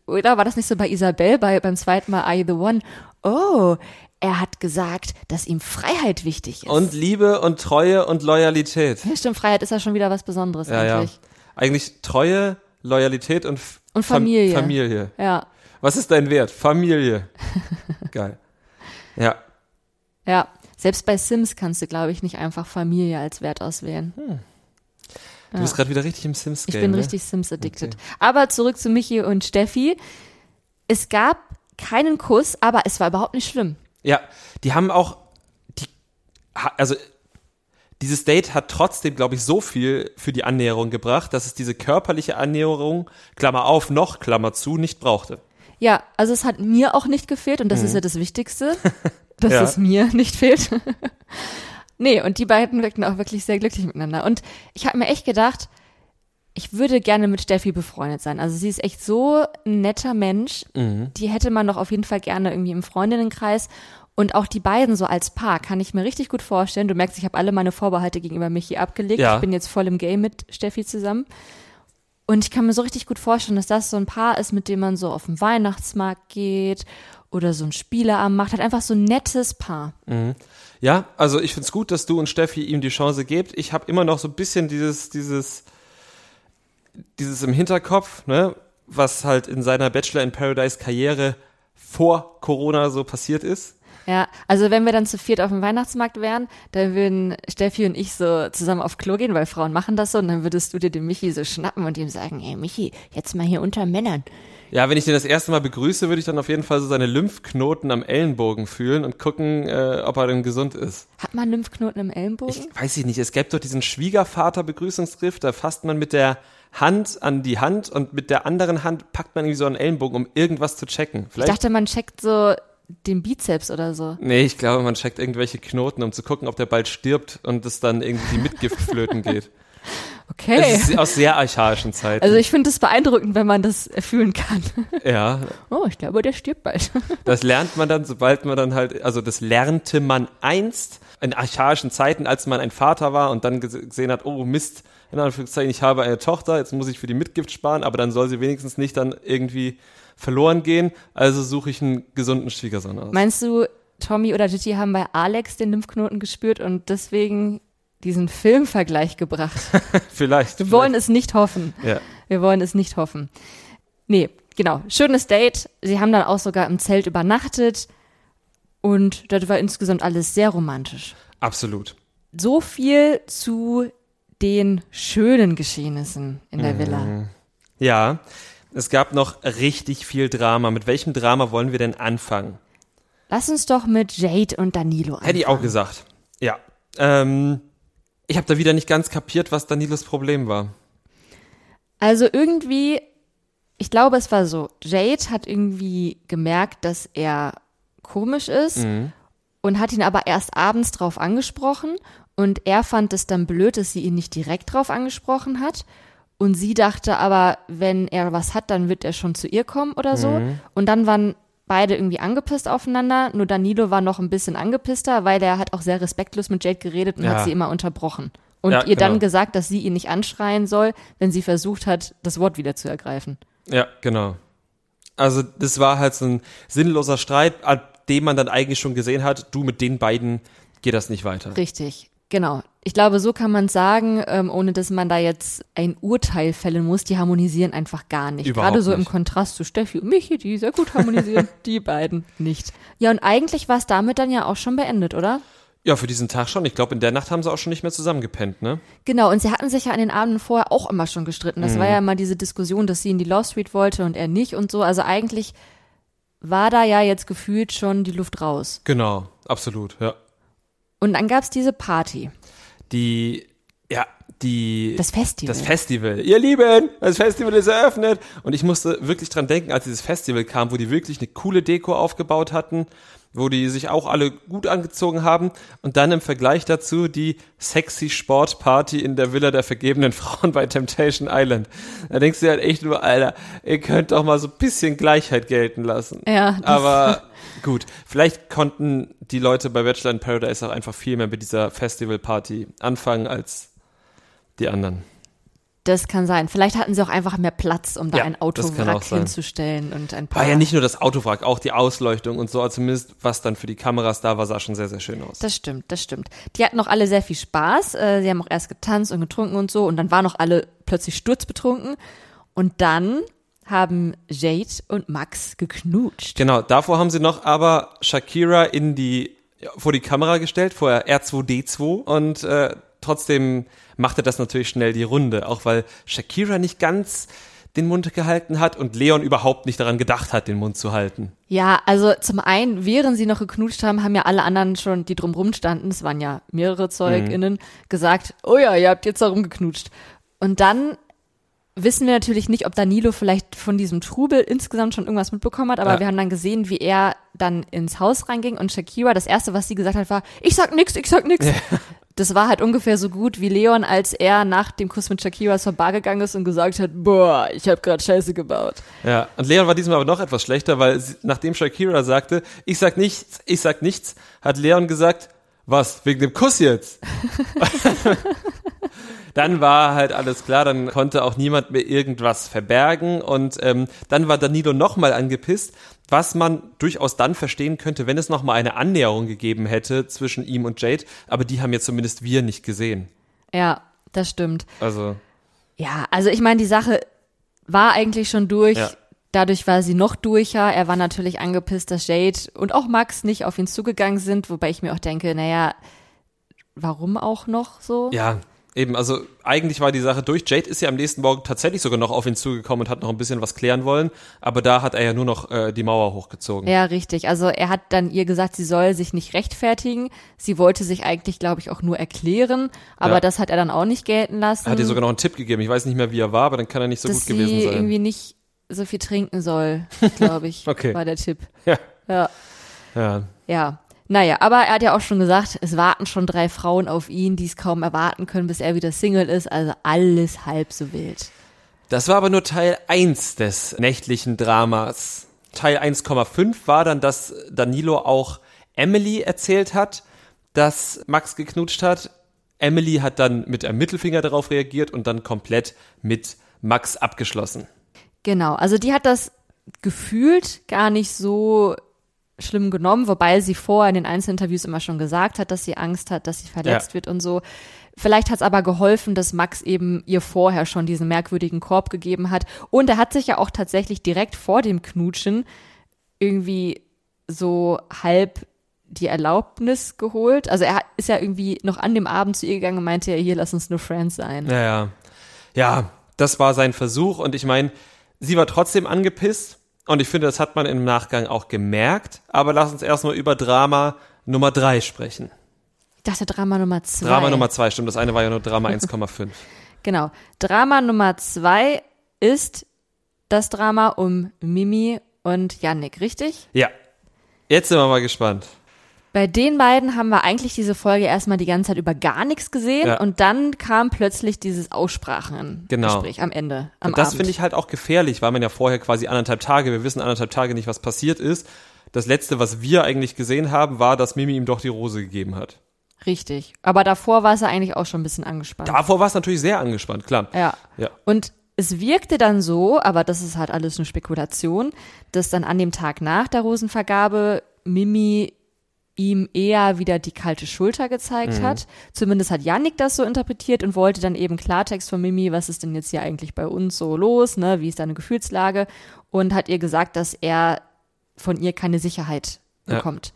Oder war das nicht so bei Isabel bei, beim zweiten Mal You the One? Oh, er hat gesagt, dass ihm Freiheit wichtig ist. Und Liebe und Treue und Loyalität. Ja, stimmt, Freiheit ist ja schon wieder was Besonderes Ja, ja. eigentlich. Eigentlich Treue, Loyalität und, Und Fam- Familie. Familie. Ja. Was ist dein Wert? Familie. *laughs* Geil. Ja. ja, Selbst bei Sims kannst du, glaube ich, nicht einfach Familie als Wert auswählen. Du bist gerade wieder richtig im Sims-Game. Ich bin ne? richtig Sims addicted. Aber zurück zu Michi und Steffi. Es gab keinen Kuss, aber es war überhaupt nicht schlimm. Ja, die haben auch, die, also dieses Date hat trotzdem, glaube ich, so viel für die Annäherung gebracht, dass es diese körperliche Annäherung, Klammer auf, noch, Klammer zu, nicht brauchte. Ja, also es hat mir auch nicht gefehlt und das ist ja das Wichtigste, *laughs* dass Ja. es mir nicht fehlt. *laughs* nee, und die beiden wirkten auch wirklich sehr glücklich miteinander. Und ich habe mir echt gedacht, ich würde gerne mit Steffi befreundet sein. Also sie ist echt so ein netter Mensch. Die hätte man doch auf jeden Fall gerne irgendwie im Freundinnenkreis. Und auch die beiden so als Paar kann ich mir richtig gut vorstellen. Du merkst, ich habe alle meine Vorbehalte gegenüber Michi abgelegt. Ja. Ich bin jetzt voll im Game mit Steffi zusammen. Und ich kann mir so richtig gut vorstellen, dass das so ein Paar ist, mit dem man so auf den Weihnachtsmarkt geht oder so ein Spieleabend macht. Halt einfach so ein nettes Paar. Ja, also ich find's gut, dass du und Steffi ihm die Chance gebt. Ich habe immer noch so ein bisschen dieses, dieses, dieses im Hinterkopf, ne? was halt in seiner Bachelor in Paradise Karriere vor Corona so passiert ist. Ja, also wenn wir dann zu viert auf dem Weihnachtsmarkt wären, dann würden Steffi und ich so zusammen auf Klo gehen, weil Frauen machen das so, und dann würdest du dir den Michi so schnappen und ihm sagen, ey Michi, jetzt mal hier unter Männern. Ja, wenn ich den das erste Mal begrüße, würde ich dann auf jeden Fall so seine Lymphknoten am Ellenbogen fühlen und gucken, äh, ob er denn gesund ist. Hat man Lymphknoten im Ellenbogen? Ich weiß ich nicht. Es gäbe doch diesen Schwiegervater-Begrüßungsgriff, da fasst man mit der Hand an die Hand und mit der anderen Hand packt man irgendwie so einen Ellenbogen, um irgendwas zu checken. ich dachte, man checkt so den Bizeps oder so. Nee, ich glaube, man checkt irgendwelche Knoten, um zu gucken, ob der bald stirbt und es dann irgendwie die Mitgift flöten geht. *laughs* Okay. Es ist aus sehr archaischen Zeiten. Also ich finde es beeindruckend, wenn man das fühlen kann. ja. *laughs* Oh, ich glaube, der stirbt bald. *laughs* Das lernt man dann, sobald man dann halt, also das lernte man einst in archaischen Zeiten, als man ein Vater war und dann gesehen hat, oh Mist, in Anführungszeichen, ich habe eine Tochter, jetzt muss ich für die Mitgift sparen, aber dann soll sie wenigstens nicht dann irgendwie verloren gehen, also suche ich einen gesunden Schwiegersohn aus. Meinst du, Tommy oder Gigi haben bei Alex den Lymphknoten gespürt und deswegen diesen Filmvergleich gebracht? *laughs* vielleicht. Wir vielleicht. wollen es nicht hoffen. Ja. Wir wollen es nicht hoffen. Nee, genau. Schönes Date. Sie haben dann auch sogar im Zelt übernachtet und das war insgesamt alles sehr romantisch. Absolut. So viel zu den schönen Geschehnissen in der Villa. Ja, es gab noch richtig viel Drama. Mit welchem Drama wollen wir denn anfangen? Lass uns doch mit Jade und Danilo anfangen. Hätte ich auch gesagt. Ja. Ähm, ich habe da wieder nicht ganz kapiert, was Danilos Problem war. Also irgendwie, ich glaube, es war so, Jade hat irgendwie gemerkt, dass er komisch ist Mhm. und hat ihn aber erst abends drauf angesprochen und er fand es dann blöd, dass sie ihn nicht direkt drauf angesprochen hat. Und sie dachte aber, wenn er was hat, dann wird er schon zu ihr kommen oder so. Mhm. Und dann waren beide irgendwie angepisst aufeinander. Nur Danilo war noch ein bisschen angepisster, weil er hat auch sehr respektlos mit Jade geredet und Ja. hat sie immer unterbrochen. Und Ja, ihr dann genau. gesagt, dass sie ihn nicht anschreien soll, wenn sie versucht hat, das Wort wieder zu ergreifen. Ja, genau. Also das war halt so ein sinnloser Streit, an dem man dann eigentlich schon gesehen hat, du mit den beiden geht das nicht weiter. Richtig, genau. Ich glaube, so kann man sagen, ähm, ohne dass man da jetzt ein Urteil fällen muss. Die harmonisieren einfach gar nicht. Überhaupt Gerade so im nicht. Kontrast zu Steffi und Michi, die sehr gut harmonisieren, *laughs* die beiden nicht. Ja, und eigentlich war es damit dann ja auch schon beendet, oder? Ja, für diesen Tag schon. Ich glaube, in der Nacht haben sie auch schon nicht mehr zusammengepennt, ne? Genau, und sie hatten sich ja an den Abenden vorher auch immer schon gestritten. Das Mhm. war ja immer diese Diskussion, dass sie in die Law Street wollte und er nicht und so. Also eigentlich war da ja jetzt gefühlt schon die Luft raus. Genau, absolut, ja. Und dann gab's diese Party, Die, ja, die. das Festival. Das Festival. Ihr Lieben, das Festival ist eröffnet. Und ich musste wirklich dran denken, als dieses Festival kam, wo die wirklich eine coole Deko aufgebaut hatten, wo die sich auch alle gut angezogen haben. Und dann im Vergleich dazu die sexy Sportparty in der Villa der vergebenen *laughs* Frauen bei Temptation Island. Da denkst du halt echt nur, Alter, ihr könnt doch mal so ein bisschen Gleichheit gelten lassen. Ja, das- Aber *laughs* gut, vielleicht konnten die Leute bei Bachelor in Paradise auch einfach viel mehr mit dieser Festivalparty anfangen als die anderen. Das kann sein. Vielleicht hatten sie auch einfach mehr Platz, um da Ja, ein Autowrack hinzustellen und ein paar. War ja nicht nur das Autowrack, auch die Ausleuchtung und so, also zumindest was dann für die Kameras da war, sah schon sehr, sehr schön aus. Das stimmt, das stimmt. Die hatten auch alle sehr viel Spaß. Äh, Sie haben auch erst getanzt und getrunken und so und dann waren auch alle plötzlich sturzbetrunken. Und dann haben Jade und Max geknutscht. Genau, davor haben sie noch aber Shakira in die, vor die Kamera gestellt, vorher R2D2 und äh, trotzdem machte das natürlich schnell die Runde, auch weil Shakira nicht ganz den Mund gehalten hat und Leon überhaupt nicht daran gedacht hat, den Mund zu halten. Ja, also zum einen, während sie noch geknutscht haben, haben ja alle anderen schon, die drumrum standen, es waren ja mehrere ZeugInnen, gesagt, oh ja, ihr habt jetzt darum geknutscht. Und dann wissen wir natürlich nicht, ob Danilo vielleicht von diesem Trubel insgesamt schon irgendwas mitbekommen hat, aber Ja. wir haben dann gesehen, wie er dann ins Haus reinging und Shakira, das erste, was sie gesagt hat, war, ich sag nix, ich sag nix. Das war halt ungefähr so gut wie Leon, als er nach dem Kuss mit Shakira zur Bar gegangen ist und gesagt hat, boah, ich hab grad Scheiße gebaut. Ja, und Leon war diesmal aber noch etwas schlechter, weil sie, nachdem Shakira sagte, ich sag nichts, ich sag nichts, hat Leon gesagt, was, wegen dem Kuss jetzt? *laughs* dann war halt alles klar, dann konnte auch niemand mehr irgendwas verbergen und ähm, dann war Danilo nochmal angepisst, was man durchaus dann verstehen könnte, wenn es nochmal eine Annäherung gegeben hätte zwischen ihm und Jade, aber die haben ja zumindest wir nicht gesehen. Ja, das stimmt. Also, Ja, also ich meine, die Sache war eigentlich schon durch. Ja. Dadurch war sie noch durcher. Er war natürlich angepisst, dass Jade und auch Max nicht auf ihn zugegangen sind, wobei ich mir auch denke, naja, warum auch noch so? Ja, eben, also eigentlich war die Sache durch. Jade ist ja am nächsten Morgen tatsächlich sogar noch auf ihn zugekommen und hat noch ein bisschen was klären wollen, aber da hat er ja nur noch äh, die Mauer hochgezogen. Ja, richtig. Also er hat dann ihr gesagt, sie soll sich nicht rechtfertigen. Sie wollte sich eigentlich, glaube ich, auch nur erklären, aber Ja. das hat er dann auch nicht gelten lassen. Er hat ihr sogar noch einen Tipp gegeben. Ich weiß nicht mehr, wie er war, aber dann kann er nicht so dass gut gewesen sie sein. irgendwie nicht so viel trinken soll, glaube *laughs* ich, Okay. war der Tipp. Ja. Ja. Ja. Ja. Naja, aber er hat ja auch schon gesagt, es warten schon drei Frauen auf ihn, die es kaum erwarten können, bis er wieder Single ist. Also alles halb so wild. Das war aber nur Teil 1 des nächtlichen Dramas. Teil 1,5 war dann, dass Danilo auch Emily erzählt hat, dass Max geknutscht hat. Emily hat dann mit einem Mittelfinger darauf reagiert und dann komplett mit Max abgeschlossen. Genau, also die hat das gefühlt gar nicht so schlimm genommen, wobei sie vorher in den Einzelinterviews immer schon gesagt hat, dass sie Angst hat, dass sie verletzt Ja. wird und so. Vielleicht hat es aber geholfen, dass Max eben ihr vorher schon diesen merkwürdigen Korb gegeben hat. Und er hat sich ja auch tatsächlich direkt vor dem Knutschen irgendwie so halb die Erlaubnis geholt. Also er ist ja irgendwie noch an dem Abend zu ihr gegangen und meinte, ja, hier, lass uns nur Friends sein. Naja, ja, das war sein Versuch und ich meine, sie war trotzdem angepisst und ich finde, das hat man im Nachgang auch gemerkt. Aber lass uns erstmal über Drama Nummer 3 sprechen. Ich dachte Drama Nummer zwei. Drama Nummer 2, stimmt, das eine war ja nur Drama 1,5. *laughs* Genau. Drama Nummer zwei ist das Drama um Mimi und Yannick, richtig? Ja, jetzt sind wir mal gespannt. Bei den beiden haben wir eigentlich diese Folge erstmal die ganze Zeit über gar nichts gesehen Ja. und dann kam plötzlich dieses Aussprachengespräch Genau. am Ende, am Und das finde ich halt auch gefährlich, weil man ja vorher quasi anderthalb Tage, wir wissen anderthalb Tage nicht, was passiert ist. Das letzte, was wir eigentlich gesehen haben, war, dass Mimi ihm doch die Rose gegeben hat. Richtig. Aber davor war es ja eigentlich auch schon ein bisschen angespannt. Davor war es natürlich sehr angespannt, klar. Ja. Ja. Und es wirkte dann so, aber das ist halt alles eine Spekulation, dass dann an dem Tag nach der Rosenvergabe Mimi ihm eher wieder die kalte Schulter gezeigt hat. Zumindest hat Yannick das so interpretiert und wollte dann eben Klartext von Mimi, was ist denn jetzt hier eigentlich bei uns so los, ne? Wie ist deine Gefühlslage? Und hat ihr gesagt, dass er von ihr keine Sicherheit Ja. bekommt.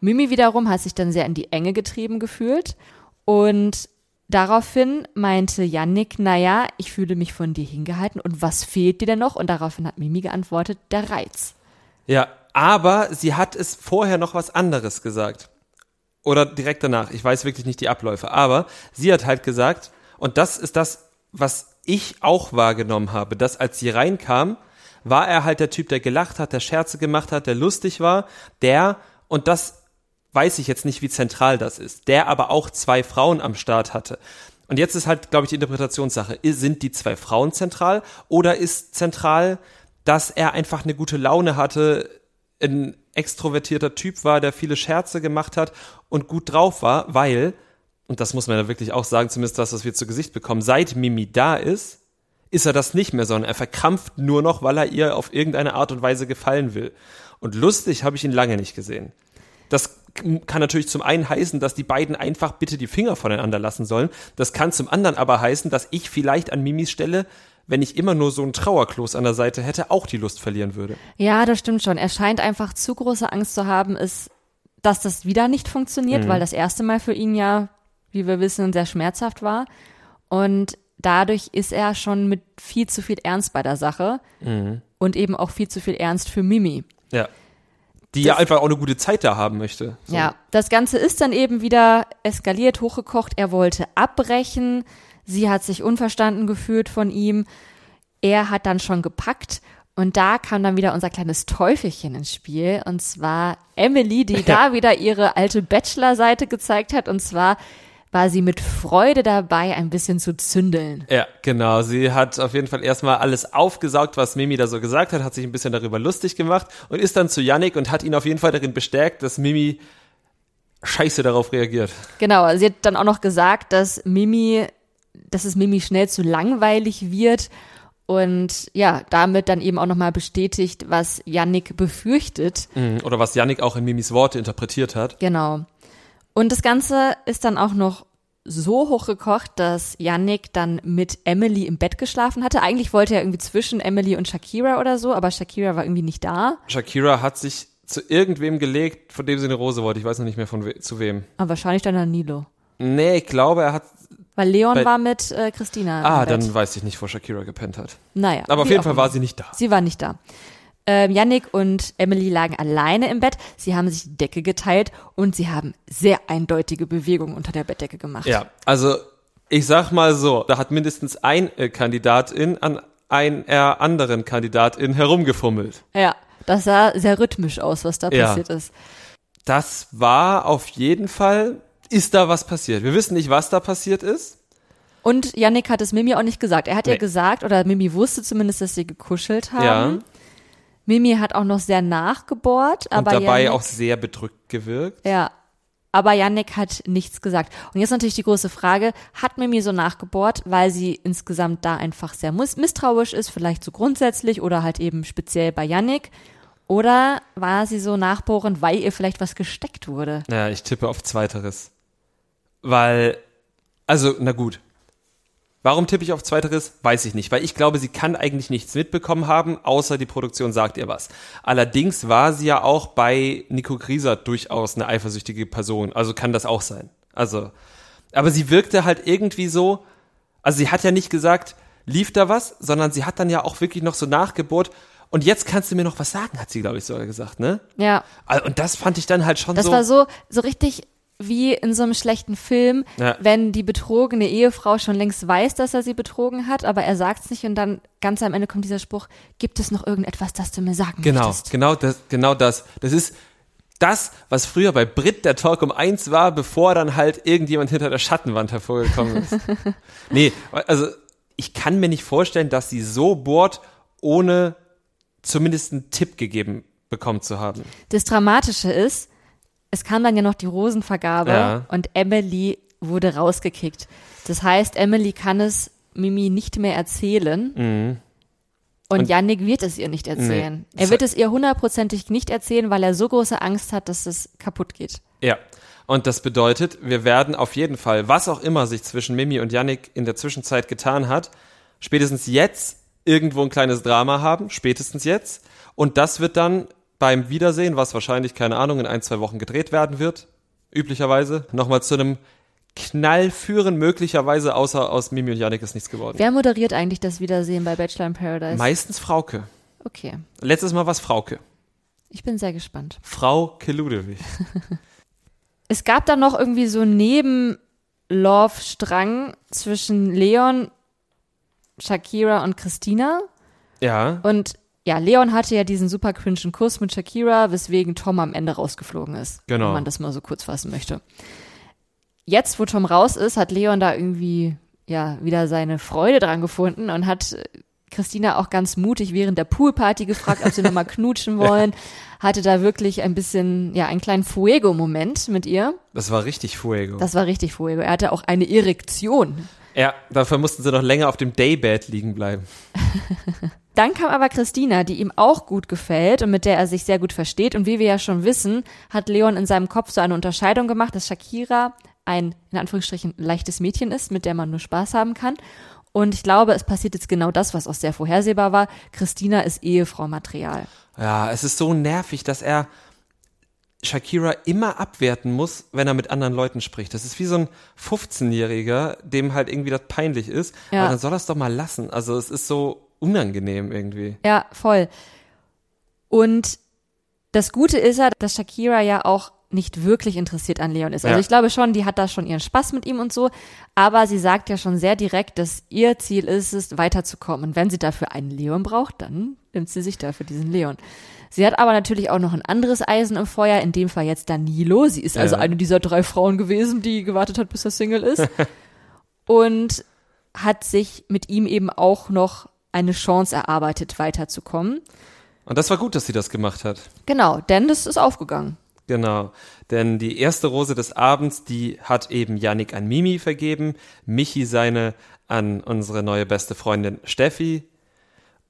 Mimi wiederum hat sich dann sehr in die Enge getrieben gefühlt und daraufhin meinte Yannick, naja, ich fühle mich von dir hingehalten und was fehlt dir denn noch? Und daraufhin hat Mimi geantwortet, der Reiz. Ja, aber sie hat es vorher noch was anderes gesagt. Oder direkt danach. Ich weiß wirklich nicht die Abläufe. Aber sie hat halt gesagt, und das ist das, was ich auch wahrgenommen habe, dass als sie reinkam, war er halt der Typ, der gelacht hat, der Scherze gemacht hat, der lustig war, der, und das weiß ich jetzt nicht, wie zentral das ist, der aber auch zwei Frauen am Start hatte. Und jetzt ist halt, glaube ich, die Interpretationssache. Sind die zwei Frauen zentral oder ist zentral, dass er einfach eine gute Laune hatte, ein extrovertierter Typ war, der viele Scherze gemacht hat und gut drauf war, weil, und das muss man ja wirklich auch sagen, zumindest das, was wir zu Gesicht bekommen, seit Mimi da ist, ist er das nicht mehr, sondern er verkrampft nur noch, weil er ihr auf irgendeine Art und Weise gefallen will. Und lustig habe ich ihn lange nicht gesehen. Das kann natürlich zum einen heißen, dass die beiden einfach bitte die Finger voneinander lassen sollen. Das kann zum anderen aber heißen, dass ich vielleicht an Mimis Stelle, wenn ich immer nur so einen Trauerkloß an der Seite hätte, auch die Lust verlieren würde. Ja, das stimmt schon. Er scheint einfach zu große Angst zu haben, ist, dass das wieder nicht funktioniert, weil das erste Mal für ihn ja, wie wir wissen, sehr schmerzhaft war. Und dadurch ist er schon mit viel zu viel Ernst bei der Sache und eben auch viel zu viel Ernst für Mimi. Ja. Die ja einfach auch eine gute Zeit da haben möchte. So. Ja, das Ganze ist dann eben wieder eskaliert, hochgekocht. Er wollte abbrechen. Sie hat sich unverstanden gefühlt von ihm. Er hat dann schon gepackt. Und da kam dann wieder unser kleines Teufelchen ins Spiel. Und zwar Emily, die *laughs* da wieder ihre alte Bachelor-Seite gezeigt hat. Und zwar war sie mit Freude dabei, ein bisschen zu zündeln. Ja, genau. Sie hat auf jeden Fall erstmal alles aufgesaugt, was Mimi da so gesagt hat, hat sich ein bisschen darüber lustig gemacht und ist dann zu Yannick und hat ihn auf jeden Fall darin bestärkt, dass Mimi scheiße darauf reagiert. Genau, sie hat dann auch noch gesagt, dass Mimi, dass es Mimi schnell zu langweilig wird und ja, damit dann eben auch nochmal bestätigt, was Yannick befürchtet. Mhm. Oder was Yannick auch in Mimis Worte interpretiert hat. Genau. Und das Ganze ist dann auch noch so hochgekocht, dass Yannick dann mit Emily im Bett geschlafen hatte. Eigentlich wollte er irgendwie zwischen Emily und Shakira oder so, aber Shakira war irgendwie nicht da. Shakira hat sich zu irgendwem gelegt, von dem sie eine Rose wollte. Ich weiß noch nicht mehr von we zu wem. Aber wahrscheinlich dann an Nilo. Nee, ich glaube, er hat. Weil Leon Bei- war mit äh, Christina. Ah, dann weiß ich nicht, wo Shakira gepennt hat. Naja. Aber auf jeden Fall war sie nicht da. Sie war nicht da. Ähm, Yannick und Emily lagen alleine im Bett. Sie haben sich die Decke geteilt und sie haben sehr eindeutige Bewegungen unter der Bettdecke gemacht. Ja, also ich sag mal so, da hat mindestens ein äh, Kandidatin an einer anderen Kandidatin herumgefummelt. Ja, das sah sehr rhythmisch aus, was da Ja. passiert ist. Das war auf jeden Fall, ist da was passiert. Wir wissen nicht, was da passiert ist. Und Yannick hat es Mimi auch nicht gesagt. Er hat Nee. ja gesagt, oder Mimi wusste zumindest, dass sie gekuschelt haben. Ja. Mimi hat auch noch sehr nachgebohrt, Und aber dabei Yannick, auch sehr bedrückt gewirkt. Ja. Aber Yannick hat nichts gesagt. Und jetzt natürlich die große Frage, hat Mimi so nachgebohrt, weil sie insgesamt da einfach sehr misstrauisch ist, vielleicht so grundsätzlich oder halt eben speziell bei Yannick? Oder war sie so nachbohrend, weil ihr vielleicht was gesteckt wurde? Ja, ich tippe auf Zweiteres. Weil, also, na gut. Warum tippe ich auf Zweiteres? Weiß ich nicht, weil ich glaube, sie kann eigentlich nichts mitbekommen haben, außer die Produktion sagt ihr was. Allerdings war sie ja auch bei Nico Grieser durchaus eine eifersüchtige Person, also kann das auch sein. Also, aber sie wirkte halt irgendwie so, also sie hat ja nicht gesagt, lief da was, sondern sie hat dann ja auch wirklich noch so nachgebohrt. Und jetzt kannst du mir noch was sagen, hat sie, glaube ich, sogar gesagt, ne? Ja, Und das fand ich dann halt schon das so. war so, so richtig wie in so einem schlechten Film, Ja. wenn die betrogene Ehefrau schon längst weiß, dass er sie betrogen hat, aber er sagt's nicht und dann ganz am Ende kommt dieser Spruch, gibt es noch irgendetwas, das du mir sagen Genau, möchtest? genau das, genau das. Das ist das, was früher bei Brit der Talk um eins war, bevor dann halt irgendjemand hinter der Schattenwand hervorgekommen ist. *laughs* nee, also ich kann mir nicht vorstellen, dass sie so bohrt, ohne zumindest einen Tipp gegeben bekommen zu haben. Das Dramatische ist, es kam dann ja noch die Rosenvergabe Ja. und Emily wurde rausgekickt. Das heißt, Emily kann es Mimi nicht mehr erzählen. Und, Mhm. Und- Yannick wird es ihr nicht erzählen. Nee. er wird es ihr hundertprozentig nicht erzählen, weil er so große Angst hat, dass es kaputt geht. Ja. Und das bedeutet, wir werden auf jeden Fall, was auch immer sich zwischen Mimi und Yannick in der Zwischenzeit getan hat, spätestens jetzt irgendwo ein kleines Drama haben, spätestens jetzt. Und das wird dann beim Wiedersehen, was wahrscheinlich, keine Ahnung, in ein, zwei Wochen gedreht werden wird, üblicherweise, nochmal zu einem Knall führen, möglicherweise, außer aus Mimi und Yannick ist nichts geworden. Wer moderiert eigentlich das Wiedersehen bei Bachelor in Paradise? Meistens Frauke. okay, Letztes Mal war es Frauke. ich bin sehr gespannt. Frau Ludewig. *laughs* Es gab dann noch irgendwie so einen Neben-Love-Strang zwischen Leon, Shakira und Christina. Ja. Und ja, Leon hatte ja diesen super cringen Kuss mit Shakira, weswegen Tom am Ende rausgeflogen ist. Genau. Wenn man das mal so kurz fassen möchte. Jetzt, wo Tom raus ist, hat Leon da irgendwie ja wieder seine Freude dran gefunden und hat äh, Christina auch ganz mutig während der Poolparty gefragt, ob sie nochmal *laughs* knutschen wollen. Hatte da wirklich ein bisschen, ja, einen kleinen Fuego-Moment mit ihr. Das war richtig Fuego. Das war richtig Fuego. Er hatte auch eine Erektion. Ja, dafür mussten sie noch länger auf dem Daybed liegen bleiben. *laughs* Dann kam aber Christina, die ihm auch gut gefällt und mit der er sich sehr gut versteht. Und wie wir ja schon wissen, hat Leon in seinem Kopf so eine Unterscheidung gemacht, dass Shakira ein, in Anführungsstrichen, leichtes Mädchen ist, mit der man nur Spaß haben kann. Und ich glaube, es passiert jetzt genau das, was auch sehr vorhersehbar war. Christina ist Ehefrau-Material. Ja, es ist so nervig, dass er Shakira immer abwerten muss, wenn er mit anderen Leuten spricht. Das ist wie so ein 15-Jähriger, dem halt irgendwie das peinlich ist. Ja. Aber dann soll er es doch mal lassen. Also es ist so unangenehm irgendwie. Ja, voll. Und das Gute ist ja, dass Shakira ja auch nicht wirklich interessiert an Leon ist. Also Ja. ich glaube schon, die hat da schon ihren Spaß mit ihm und so, aber sie sagt ja schon sehr direkt, dass ihr Ziel ist es, weiterzukommen. Und wenn sie dafür einen Leon braucht, dann nimmt sie sich dafür diesen Leon. Sie hat aber natürlich auch noch ein anderes Eisen im Feuer, in dem Fall jetzt Danilo. Sie ist also Ja. eine dieser drei Frauen gewesen, die gewartet hat, bis er Single ist. *laughs* und hat sich mit ihm eben auch noch eine Chance erarbeitet, weiterzukommen. Und das war gut, dass sie das gemacht hat. Genau, denn das ist aufgegangen. Genau. Denn die erste Rose des Abends, die hat eben Yannick an Mimi vergeben, Michi seine an unsere neue beste Freundin Steffi,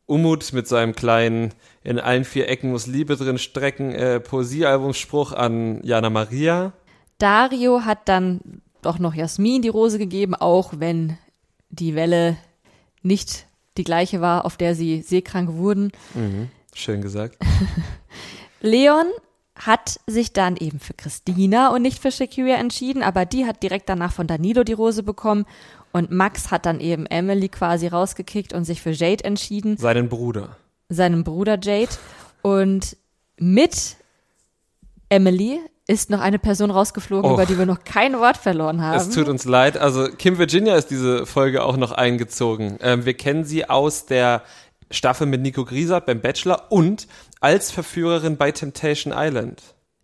Umut mit seinem kleinen in allen vier Ecken muss Liebe drin strecken äh, Poesiealbumspruch an Jana Maria. Dario hat dann doch noch Jasmin die Rose gegeben, auch wenn die Welle nicht die gleiche war, auf der sie seekrank wurden. Mhm. Schön gesagt. *laughs* Leon hat sich dann eben für Christina und nicht für Shakira entschieden, aber die hat direkt danach von Danilo die Rose bekommen und Max hat dann eben Emily quasi rausgekickt und sich für Jade entschieden. Seinen Bruder. Seinem Bruder Jade. Und mit Emily ist noch eine Person rausgeflogen, Oh. über die wir noch kein Wort verloren haben. Es tut uns leid. Also Kim Virginia ist diese Folge auch noch eingezogen. Ähm, wir kennen sie aus der Staffel mit Nico Griesert beim Bachelor und als Verführerin bei Temptation Island.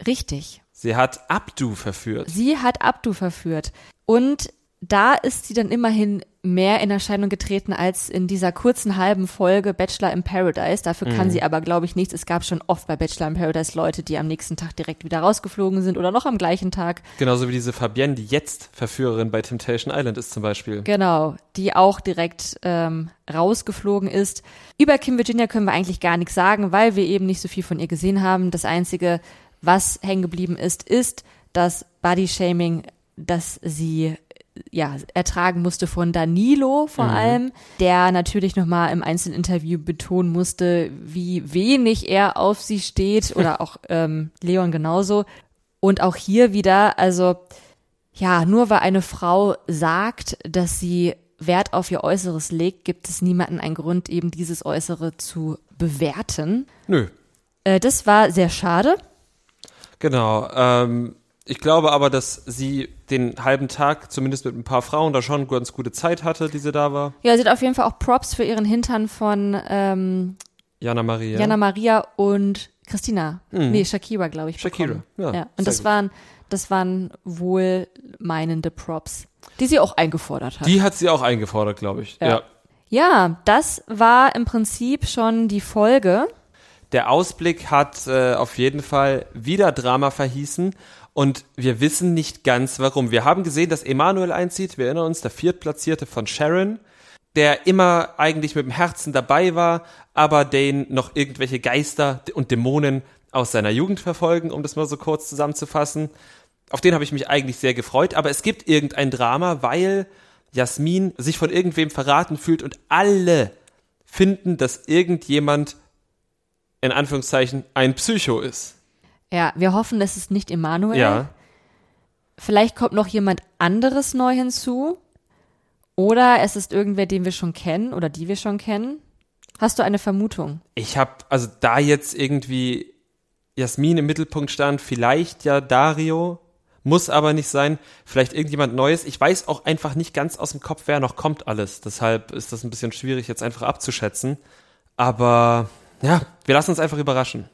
Richtig. Sie hat Abdu verführt. Sie hat Abdu verführt. Und da ist sie dann immerhin mehr in Erscheinung getreten als in dieser kurzen halben Folge Bachelor in Paradise. Dafür kann sie aber, glaube ich, nichts. Es gab schon oft bei Bachelor in Paradise Leute, die am nächsten Tag direkt wieder rausgeflogen sind oder noch am gleichen Tag. Genauso wie diese Fabienne, die jetzt Verführerin bei Temptation Island ist zum Beispiel. Genau, die auch direkt ähm, rausgeflogen ist. Über Kim Virginia können wir eigentlich gar nichts sagen, weil wir eben nicht so viel von ihr gesehen haben. Das Einzige, was hängen geblieben ist, ist das Body-Shaming, das sie ja, ertragen musste von Danilo vor allem, der natürlich nochmal im Einzelinterview betonen musste, wie wenig er auf sie steht oder *laughs* auch ähm, Leon genauso. Und auch hier wieder, also ja, nur weil eine Frau sagt, dass sie Wert auf ihr Äußeres legt, gibt es niemanden einen Grund, eben dieses Äußere zu bewerten. Nö. Äh, das war sehr schade. Genau. Ähm, ich glaube aber, dass sie den halben Tag zumindest mit ein paar Frauen da schon ganz gute Zeit hatte, die sie da war. Ja, sie hat auf jeden Fall auch Props für ihren Hintern von ähm, Jana Maria. Jana Maria und Christina. Nee, Shakira, glaube ich. Mhm. Shakira, ja, ja. Und das gut. waren, das waren wohl meinende Props, die sie auch eingefordert hat. Die hat sie auch eingefordert, glaube ich. Ja. ja. ja, das war im Prinzip schon die Folge. Der Ausblick hat äh, auf jeden Fall wieder Drama verhießen und wir wissen nicht ganz warum. Wir haben gesehen, dass Emanuel einzieht. Wir erinnern uns, der Viertplatzierte von Sharon, der immer eigentlich mit dem Herzen dabei war, aber den noch irgendwelche Geister und Dämonen aus seiner Jugend verfolgen, um das mal so kurz zusammenzufassen. Auf den habe ich mich eigentlich sehr gefreut, aber es gibt irgendein Drama, weil Jasmin sich von irgendwem verraten fühlt und alle finden, dass irgendjemand in Anführungszeichen ein Psycho ist. Ja, wir hoffen, es ist nicht Emanuel. Ja. Vielleicht kommt noch jemand anderes neu hinzu. Oder es ist irgendwer, den wir schon kennen oder die wir schon kennen. Hast du eine Vermutung? Ich habe, also da jetzt irgendwie Jasmin im Mittelpunkt stand, vielleicht ja Dario, muss aber nicht sein, vielleicht irgendjemand Neues. Ich weiß auch einfach nicht ganz aus dem Kopf, wer noch kommt alles. Deshalb ist das ein bisschen schwierig jetzt einfach abzuschätzen. Aber ja, wir lassen uns einfach überraschen.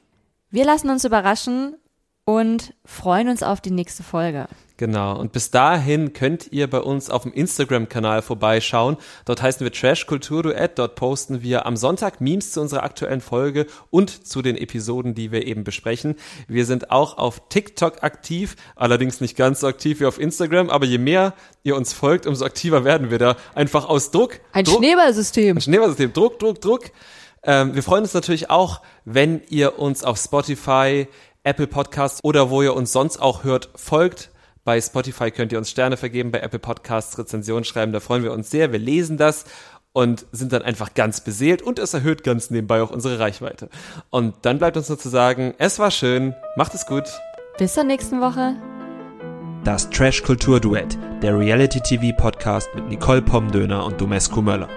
Wir lassen uns überraschen und freuen uns auf die nächste Folge. Genau. Und bis dahin könnt ihr bei uns auf dem Instagram-Kanal vorbeischauen. Dort heißen wir Trash Kultur Duett. Dort posten wir am Sonntag Memes zu unserer aktuellen Folge und zu den Episoden, die wir eben besprechen. Wir sind auch auf TikTok aktiv, allerdings nicht ganz so aktiv wie auf Instagram, aber je mehr ihr uns folgt, umso aktiver werden wir da. Einfach aus Druck. Ein Druck, Schneeballsystem. ein Schneeballsystem. Druck, Druck, Druck. Ähm, wir freuen uns natürlich auch, wenn ihr uns auf Spotify, Apple Podcasts oder wo ihr uns sonst auch hört, folgt. Bei Spotify könnt ihr uns Sterne vergeben, bei Apple Podcasts Rezensionen schreiben. Da freuen wir uns sehr. Wir lesen das und sind dann einfach ganz beseelt und es erhöht ganz nebenbei auch unsere Reichweite. Und dann bleibt uns nur zu sagen, es war schön, macht es gut. Bis zur nächsten Woche. Das Trash Kultur Duett, der Reality TV Podcast mit Nicole Pomdöner und Domescu Möller.